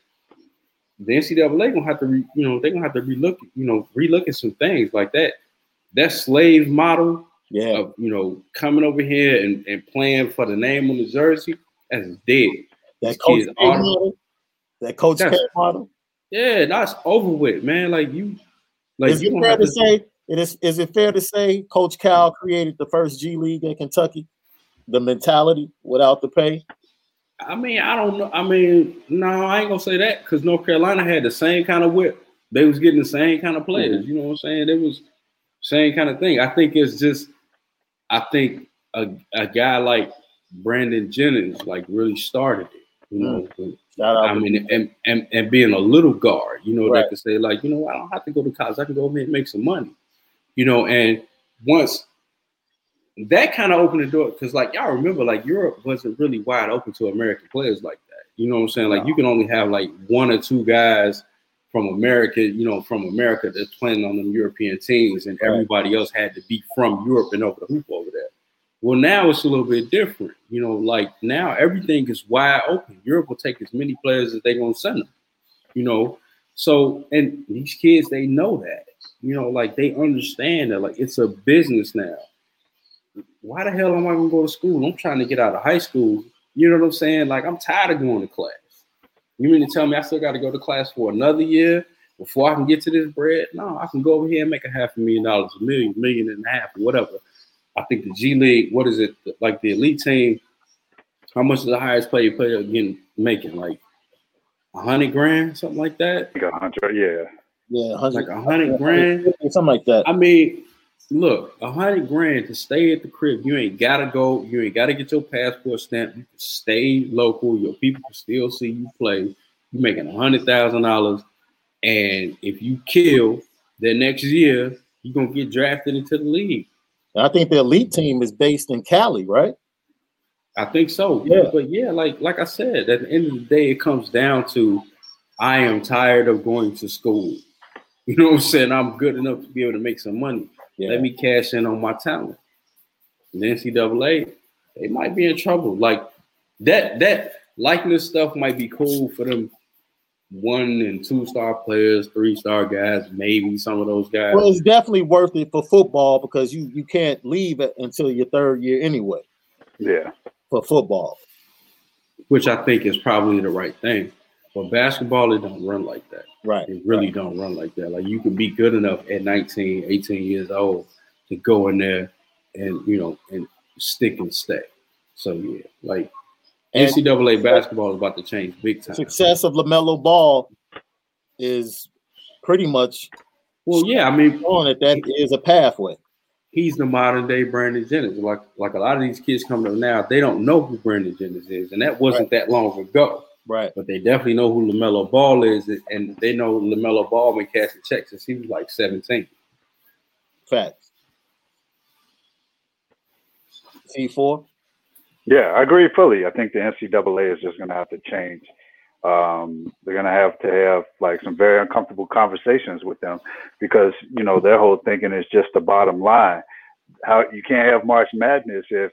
the NCAA gonna have to, re, you know, they're gonna have to relook, you know, relook at some things like that. That slave model, yeah, of, you know, coming over here and, and playing for the name on the jersey, that's dead. That coach model, that coach model. Yeah, that's over with, man. Like you, like is it fair to, to say it is? Is it fair to say Coach Cal created the first G League in Kentucky? The mentality without the pay. I mean, I don't know. I mean, no, I ain't gonna say that because North Carolina had the same kind of whip. They was getting the same kind of players. Mm-hmm. You know what I'm saying? It was same kind of thing. I think it's just, I think a, a guy like Brandon Jennings like really started it. You know, mm-hmm. I mean, and, and and being a little guard, you know, right. that could say like, you know, I don't have to go to college. I can go over here and make some money. You know, and once that kind of opened the door because like y'all remember like Europe wasn't really wide open to American players like that. You know what I'm saying? Like no. you can only have like one or two guys from America, you know, from America that's playing on them European teams, and everybody else had to be from Europe and over the hoop over there. Well, now it's a little bit different. You know, like now everything is wide open. Europe will take as many players as they're gonna send them. You know, so and these kids they know that. You know, like they understand that like it's a business now why the hell am I gonna go to school? I'm trying to get out of high school. You know what I'm saying? Like I'm tired of going to class. You mean to tell me I still got to go to class for another year before I can get to this bread? No, I can go over here and make a half a million dollars, a million, million and a half, whatever. I think the G League, what is it? Like the elite team, how much is the highest player player getting making? Like a hundred grand, something like that. Like a hundred, yeah. Yeah, like a hundred grand, something like that. I mean, look, a hundred grand to stay at the crib. You ain't gotta go. You ain't gotta get your passport stamped. You can stay local. Your people can still see you play. You're making a hundred thousand dollars, and if you kill, then next year you're gonna get drafted into the league. I think the elite team is based in Cali, right? I think so. Yeah, but yeah, like like I said, at the end of the day, it comes down to I am tired of going to school. You know what I'm saying? I'm good enough to be able to make some money. Yeah. Let me cash in on my talent. The NCAA, they might be in trouble. Like that, that likeness stuff might be cool for them one and two star players, three star guys, maybe some of those guys. Well, it's definitely worth it for football because you you can't leave it until your third year anyway. Yeah. For football. Which I think is probably the right thing. But basketball, it don't run like that. Right. It really right. don't run like that. Like you can be good enough at 19, 18 years old to go in there and you know and stick and stay. So yeah, like and NCAA basketball is about to change big time. Success of LaMelo Ball is pretty much well, yeah. I mean, on it that is a pathway. He's the modern day Brandon Jennings. Like like a lot of these kids coming up now, they don't know who Brandon Jennings is, and that wasn't right. that long ago. Right. But they definitely know who LaMelo Ball is, and they know LaMelo Ball been cashing checks since he was like 17. Facts. C4? Yeah, I agree fully. I think the NCAA is just going to have to change. Um, they're going to have to have like some very uncomfortable conversations with them because you know their whole thinking is just the bottom line. How you can't have March Madness if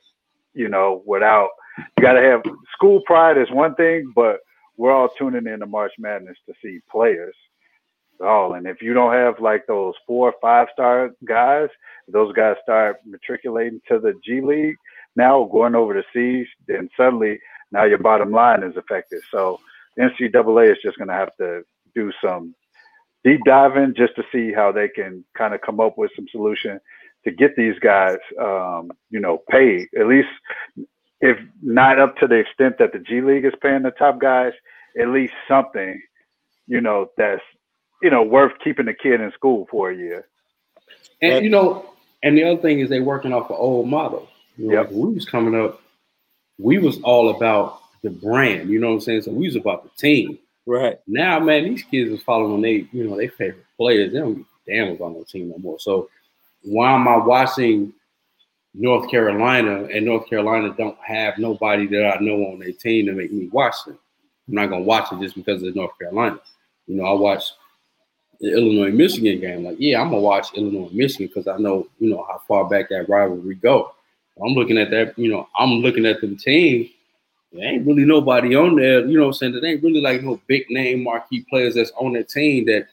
you know without you got to have school pride is one thing, but we're all tuning in to March Madness to see players. all. and if you don't have like those four or five star guys, those guys start matriculating to the G League now, going over to seas, then suddenly now your bottom line is affected. So NCAA is just going to have to do some deep diving just to see how they can kind of come up with some solution to get these guys, um, you know, paid at least if not up to the extent that the G League is paying the top guys, at least something, you know, that's you know worth keeping the kid in school for a year. And you know, and the other thing is they're working off an old model. You know, Yep. when we was coming up, we was all about the brand. You know what I'm saying? So we was about the team. Right. Now, man, these kids is following they, you know, they favorite players. They don't give a damn about no team no more. So why am I watching North Carolina and North Carolina don't have nobody that I know on their team to make me watch them? I'm not gonna watch it just because of North Carolina. You know, I watch the Illinois Michigan game. Like, yeah, I'm gonna watch Illinois Michigan because I know, you know, how far back that rivalry go. I'm looking at that, you know, I'm looking at them team. There ain't really nobody on there, you know I'm saying? There ain't really like no big name marquee players that's on that team that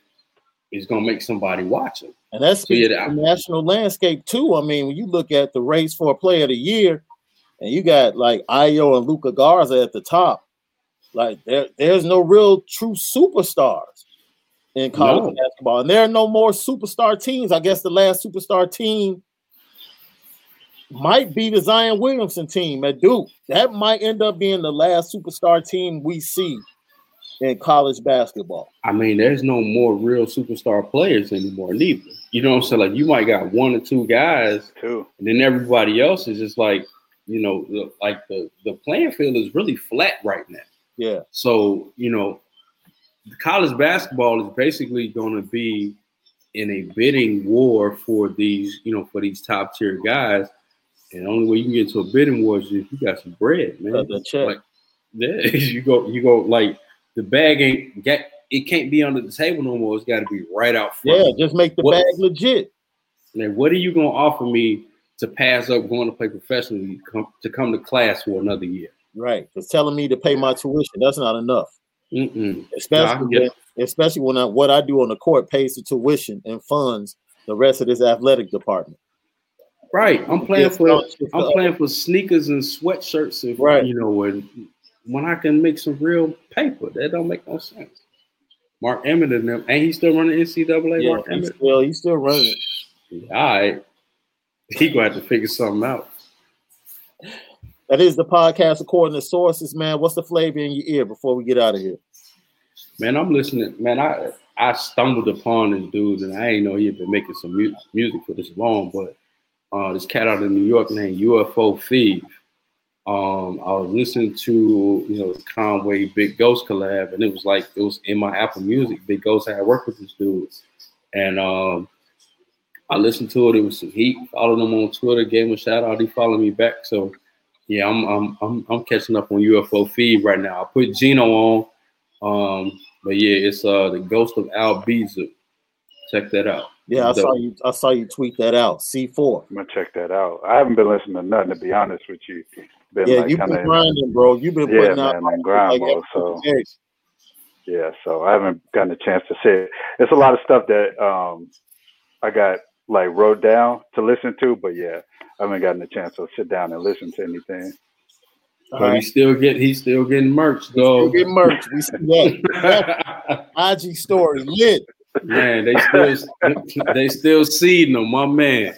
is gonna make somebody watch them. And that's So, yeah, the national landscape too. I mean, when you look at the race for a player of the year, and you got like Io and Luka Garza at the top, like there, there's no real true superstars in college No. basketball. And there are no more superstar teams. I guess the last superstar team might be the Zion Williamson team at Duke. That might end up being the last superstar team we see in college basketball. I mean, there's no more real superstar players anymore, neither. You know what I'm saying? Like you might got one or two guys, Too. and then everybody else is just like, you know, like the the playing field is really flat right now. Yeah. So, you know, college basketball is basically going to be in a bidding war for these, you know, for these top tier guys. And the only way you can get into a bidding war is if you got some bread, man. The check. Like, yeah, you go, you go like the bag ain't get it can't be under the table no more. It's got to be right out front. Yeah, just make the What- bag legit. Like, what are you gonna offer me to pass up going to play professionally to come, to come to class for another year? Right. Because telling me to pay my tuition, that's not enough. Mm-mm. Especially I when, especially when I, what I do on the court pays the tuition and funds the rest of this athletic department. Right. I'm playing for I'm for playing for sneakers and sweatshirts and Right. you know when when I can make some real paper. That don't make no sense. Mark Emmert and them, and he's still running NCAA. Yeah, Mark he's Emmert. still he's still running. All right. He gonna have to figure something out. That is the podcast according to sources, man. What's the flavor in your ear before we get out of here? Man, I'm listening. Man, I I stumbled upon this dude, and I ain't know he had been making some mu- music for this long. But uh, this cat out of New York named UFO Fev. Um, I was listening to you know Conway Big Ghost collab, and it was like it was in my Apple Music. Big Ghost had worked with this dude, and um, I listened to it. It was some heat. Followed him on Twitter, gave him a shout out. He followed me back, so yeah, I'm I'm I'm, I'm catching up on UFO Fev right now. I put Gino on. Um, but yeah, it's uh the Ghost of Albizu. Check that out. Yeah, I Dope. saw you. I saw you tweet that out. C four. I'm gonna check that out. I haven't been listening to nothing to be honest with you. Been Yeah, like you've been grinding, bro. You've been Yeah, putting out man, grind like mode, so- Yeah, so I haven't gotten a chance to see it. It's a lot of stuff that um I got like wrote down to listen to, but yeah, I haven't gotten a chance to sit down and listen to anything. All But right. he's still get he's still getting merch Still though. get merch. We see that. IG story lit. Man, they still they still seeding him, my man.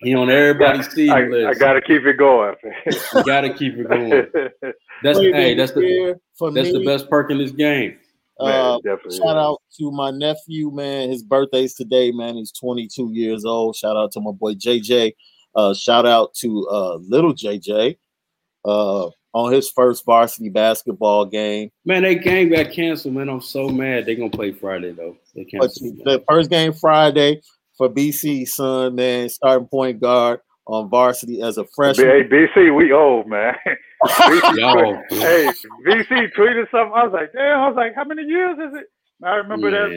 He on everybody's seed I, list. I gotta keep it going. you gotta keep it going. That's Flavor hey, that's the for that's me. the best perk in this game. Uh, Man, definitely shout is. out to my nephew, man. His birthday's today, man. He's 22 years old. Shout out to my boy JJ. Uh, shout out to uh, little JJ uh, on his first varsity basketball game. Man, that game got canceled, man. I'm so mad. They gonna play Friday though. They But canceled. the first game Friday for BC, son, man, starting point guard on varsity as a freshman. Hey, BC, we old man. BC Yo. hey, VC tweeted something. I was like, damn. I was like, how many years is it? I remember that.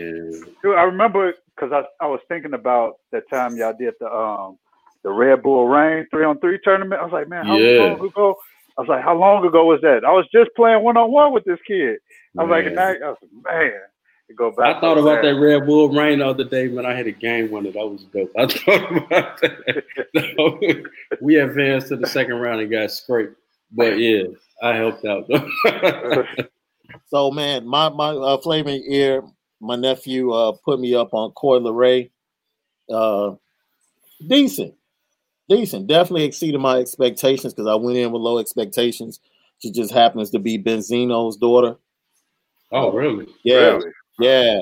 Dude, I remember because I, I was thinking about that time y'all did the um the Red Bull Reign three on three tournament. I was like, man, how Yeah. long ago? I was like, how long ago was that? I was just playing one on one with this kid. I was like, and Man. I was like, man, go back. I thought about that fast. Red Bull Reign the other day when I had a game winner. That was dope. I thought about that. we advanced to the second round and got scraped. But yeah, I helped out. So man, my my uh, flaming ear, my nephew uh, put me up on Coi Leray. Uh, decent, decent. Definitely exceeded my expectations because I went in with low expectations. She just happens to be Benzino's daughter. oh, really? Yeah, Really? yeah.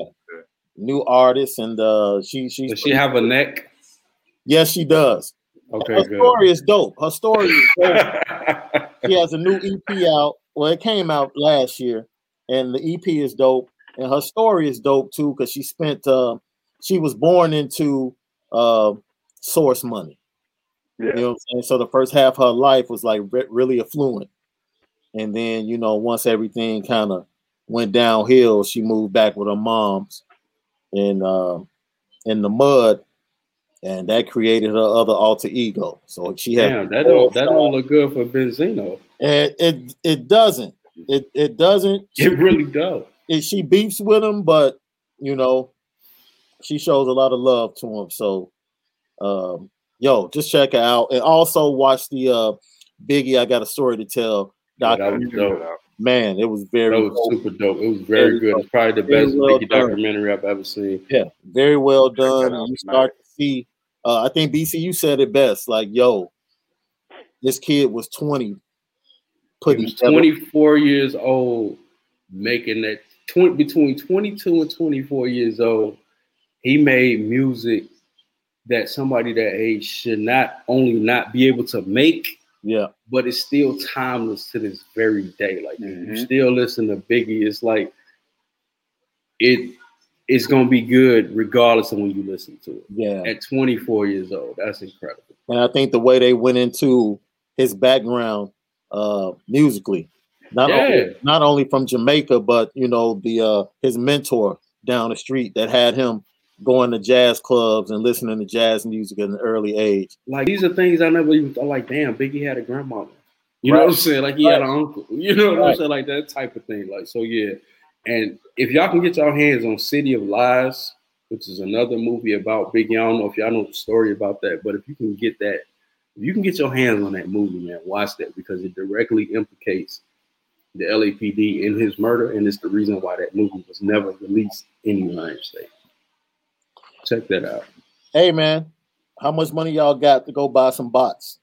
New artist, and uh, she she Does she have a neck? yes she does. Okay, Her good. story is dope. Her story is dope. she has a new EP out. Well, it came out last year, and the EP is dope. And her story is dope too because she spent. Uh, she was born into uh, source money. Yeah. You know what I'm saying? So the first half of her life was like re- really affluent, and then you know once everything kind of went downhill, she moved back with her mom's in uh, in the mud, and that created her other alter ego. So she had Damn, that don't that don't look good for Benzino. and it it doesn't. It it doesn't. She, It really does. it, she beefs with him, but you know, she shows a lot of love to him. So, um, yo, just check it out, and also watch the uh, Biggie. I got a story to tell. Yeah, Doc, that was You dope. check it out. man, it was very, That was super dope. It was very good. It's probably the Very best well Biggie done. documentary I've ever seen. yeah, very well done. that out And you tonight. start to see. Uh, I think BC, you said it best. Like, yo, this kid was twenty, He putting was together- 24 years old, making that 20, between 22 and 24 years old. He made music that somebody that age should not only not be able to make, Yeah, but it's still timeless to this very day. Like if you still listen to Biggie, it's like it it's gonna be good regardless of when you listen to it. yeah. At 24 years old, that's incredible. and I think the way they went into his background uh musically, not Yeah. only, not only from Jamaica, but you know the uh his mentor down the street that had him going to jazz clubs and listening to jazz music at an early age. Like these are things I never even thought. Like, damn, Biggie had a grandmother. You know what I'm saying? Like he had an uncle. You know what Right. I'm saying? Like that type of thing. Like so, yeah. And if y'all can get your hands on City of Lies, which is another movie about Biggie, I don't know if y'all know the story about that, but if you can get that, if you can get your hands on that movie, man, watch that because it directly implicates the LAPD in his murder, and it's the reason why that movie was never released in the United States. Check that out. Hey man, how much money y'all got to go buy some bots?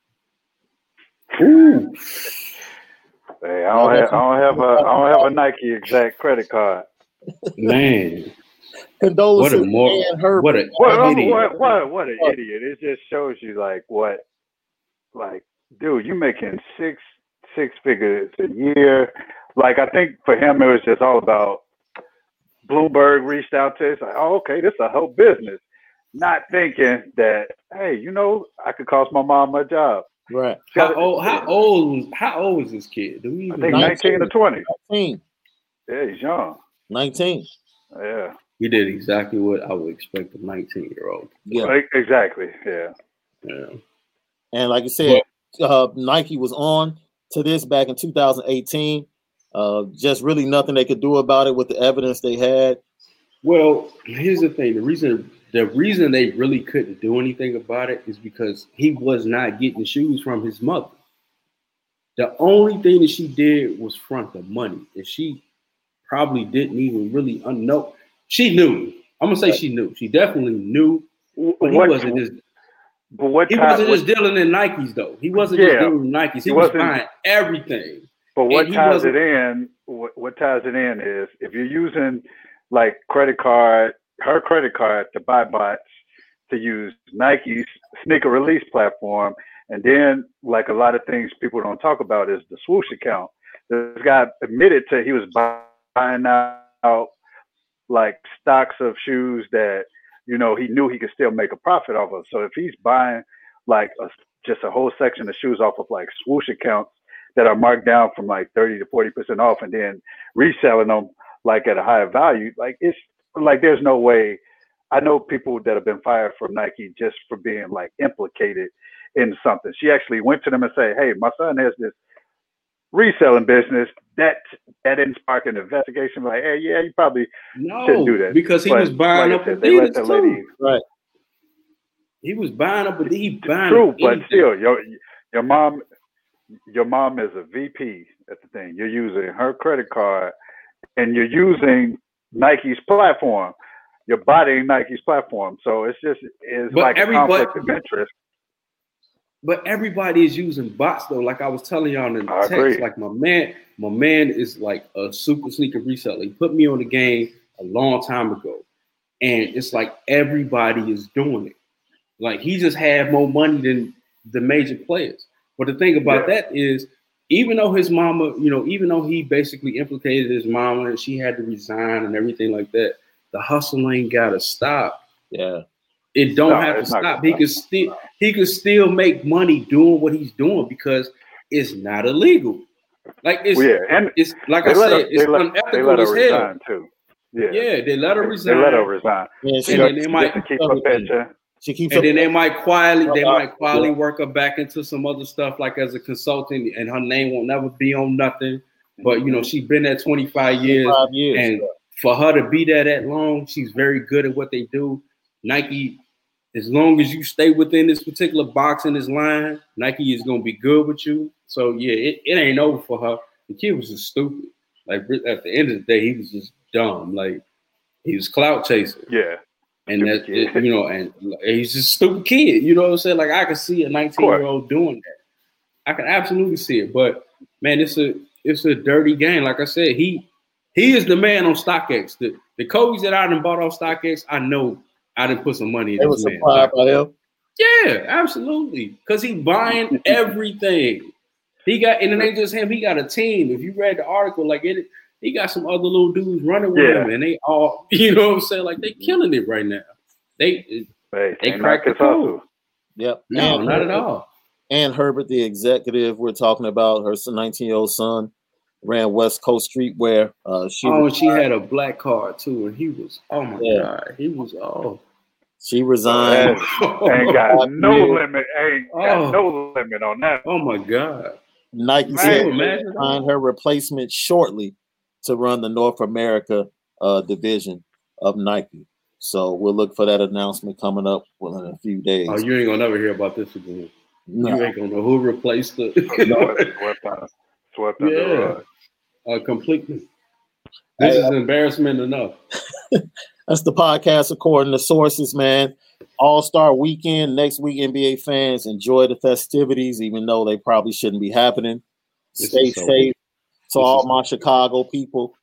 Ooh. Hey, I don't have I don't have a I don't have a Nike exact credit card. Man, Condolences, what a more Dan Herbert. what a What what what, idiot. what what an idiot! It just shows you like what, like, dude, you making six six figures a year. Like I think for him it was just all about. Bloomberg reached out to us like, oh, okay, this is a whole business. Not thinking that, hey, you know, I could cost my mom my job. right. How old? How old? How old is this kid? Do we I think know? 19 or 20. 19. Yeah, he's young. 19. Yeah, He did exactly what I would expect a 19 year old. Yeah. Like, exactly. Yeah. Yeah. And like I said, uh, Nike was on to this back in 2018. Uh, just really nothing they could do about it with the evidence they had. Well, here's the thing. The reason the reason they really couldn't do anything about it is because he was not getting shoes from his mother. The only thing that she did was front the money, and she probably didn't even really unknow. She knew. I'm gonna say she knew. She definitely knew, but he What- wasn't just But what he time? wasn't what- just dealing in Nikes though. He wasn't Yeah. just dealing in Nikes. He, He was buying everything. But what ties it in? What, what ties it in is if you're using like credit card, her credit card to buy bots to use Nike's sneaker release platform, and then like a lot of things people don't talk about is the swoosh account. This guy admitted to he was buying out like stocks of shoes that you know he knew he could still make a profit off of. So if he's buying like a just a whole section of shoes off of like swoosh accounts that are marked down from like 30 to 40 percent off, and then reselling them like at a higher value. Like it's like there's no way. I know people that have been fired from Nike just for being like implicated in something. She actually went to them and said, "Hey, my son has this reselling business that that didn't spark an investigation. Like, hey, yeah, you probably No, shouldn't do that. because he But was buying like up said, Adidas too. lady. Right. He was buying up, but he buying True, but still, your your mom, your mom is a VP. at the thing. You're using her credit card, and you're using Nike's platform. You're bodying Nike's platform, so it's just it's But like a everybody- conflict of interest. But everybody is using bots though. Like I was telling y'all in the I text, agree. like my man, my man is like a super sneaker reseller. He put me on the game a long time ago. And it's like everybody is doing it. Like he just had more money than the major players. But the thing about Yeah. that is, even though his mama, you know, even though he basically implicated his mama and she had to resign and everything like that, the hustle ain't gotta stop. Yeah. It don't No, have to stop. He could still he could still make money doing what he's doing because it's not illegal. Like it's Well, yeah, and it's like I said, her, it's they let, they unethical let her as hell. resign too. Yeah, Yeah, they let her resign. They let her resign. And And she, then they might just to keep her picture. She keeps and then they might quietly they might quietly yeah. work her back into some other stuff like as a consultant and her name won't never be on nothing. But you know, she's been there 25 years. five years. And for her to be there that long, she's very good at what they do. Nike, as long as you stay within this particular box in this line, Nike is gonna be good with you. So yeah, it, it ain't over for her. The kid was just stupid. Like at the end of the day, he was just dumb. Like he was clout chasing. Yeah, And Stupid that it- you know, and he's just a stupid kid. You know what I'm saying? Like I can see a 19 year old doing that. I can absolutely see it. But man, it's a it's a dirty game. Like I said, he he is the man on StockX. The the Kobe's that I done bought off StockX, I know I didn't put some money in they were this man. surprised by him. Yeah, absolutely. Because he buying everything. He got and it ain't just him, he got a team. If you read the article, like it he got some other little dudes running with Yeah. him, and they all, you know what I'm saying? Like they killing it right now. They hey, They ain't cracked knock the his code. hustle. Yep. no, And not at all. And Herbert, the executive, we're talking about her 19 year old son, ran West Coast Streetwear. Uh, she Oh, and she had a black card too, and he was, oh my Yeah. god, he was oh, she resigned. Ain't got no limit. Ain't got Oh. no limit on that. oh my god. Nike Man, said Can they imagine? find her replacement shortly to run the North America uh, division of Nike. So we'll look for that announcement coming up within a few days. Oh, you ain't gonna never hear about this again. No. You ain't gonna know who replaced the No, swept under, swept under Yeah. uh, completely. This Hey, is embarrassment enough. That's the podcast according to sources, man. All Star Weekend next week, NBA fans enjoy the festivities, even though they probably shouldn't be happening. This Stay so- safe. To all my Chicago people,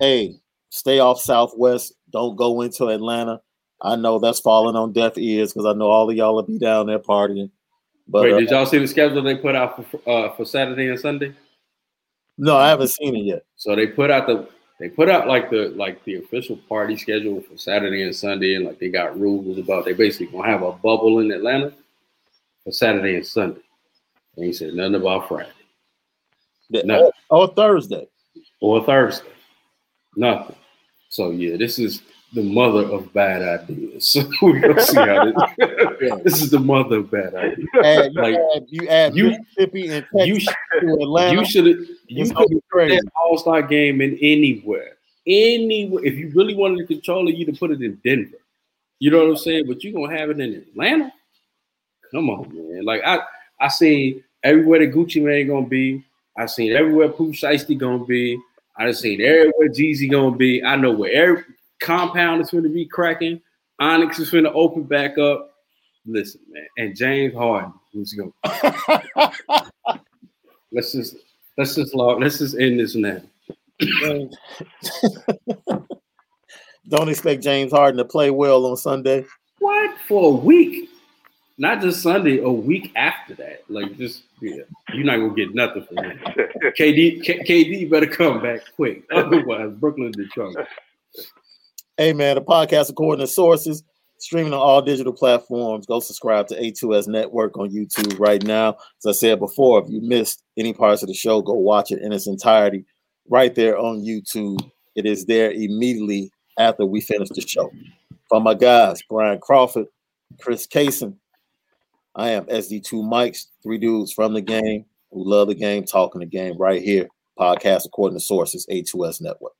hey, stay off Southwest. Don't go into Atlanta. I know that's falling on deaf ears because I know all of y'all will be down there partying. But Wait, uh, did y'all see the schedule they put out for uh, for Saturday and Sunday? no, I haven't seen it yet. So they put out the they put out like the like the official party schedule for Saturday and Sunday, and like they got rules about they basically gonna have a bubble in Atlanta for Saturday and Sunday. They ain't said nothing about Friday No. oh, oh, Thursday. or Thursday. Nothing. So yeah, this is the mother of bad ideas. So we gonna see how this. this is the mother of bad ideas. Add, you, Like, add, you add you- Mississippi and You Texas sh- to Atlanta. you should you it's could gonna that All Star game in anywhere, anywhere. If you really wanted to control it, you'd put it in Denver. You know what I'm saying? But you're gonna have it in Atlanta? Come on, man. Like I, I seen everywhere the Gucci Mane gonna be. I seen everywhere Pooh Shiesty gonna be. I done seen everywhere Jeezy gonna be. I know where every compound is gonna be cracking. Onyx is gonna open back up. Listen, man, and James Harden who's going. Let's just let's just log, let's just end this now. Don't expect James Harden to play well on Sunday. What for a week? Not just Sunday, a week after that. Like just yeah, you're not gonna get nothing from that. KD, K, KD better come back quick. Otherwise, Brooklyn in trouble. Hey man, the podcast according to sources. streaming on all digital platforms. Go subscribe to A2S Network on YouTube right now. As I said before, if you missed any parts of the show, go watch it in its entirety right there on YouTube. It is there immediately after we finish the show. For my guys, Brian Crawford, Chris Kaysen, I am SD2 Mics, three dudes from the game who love the game, talking the game right here. Podcast according to sources, A2S Network.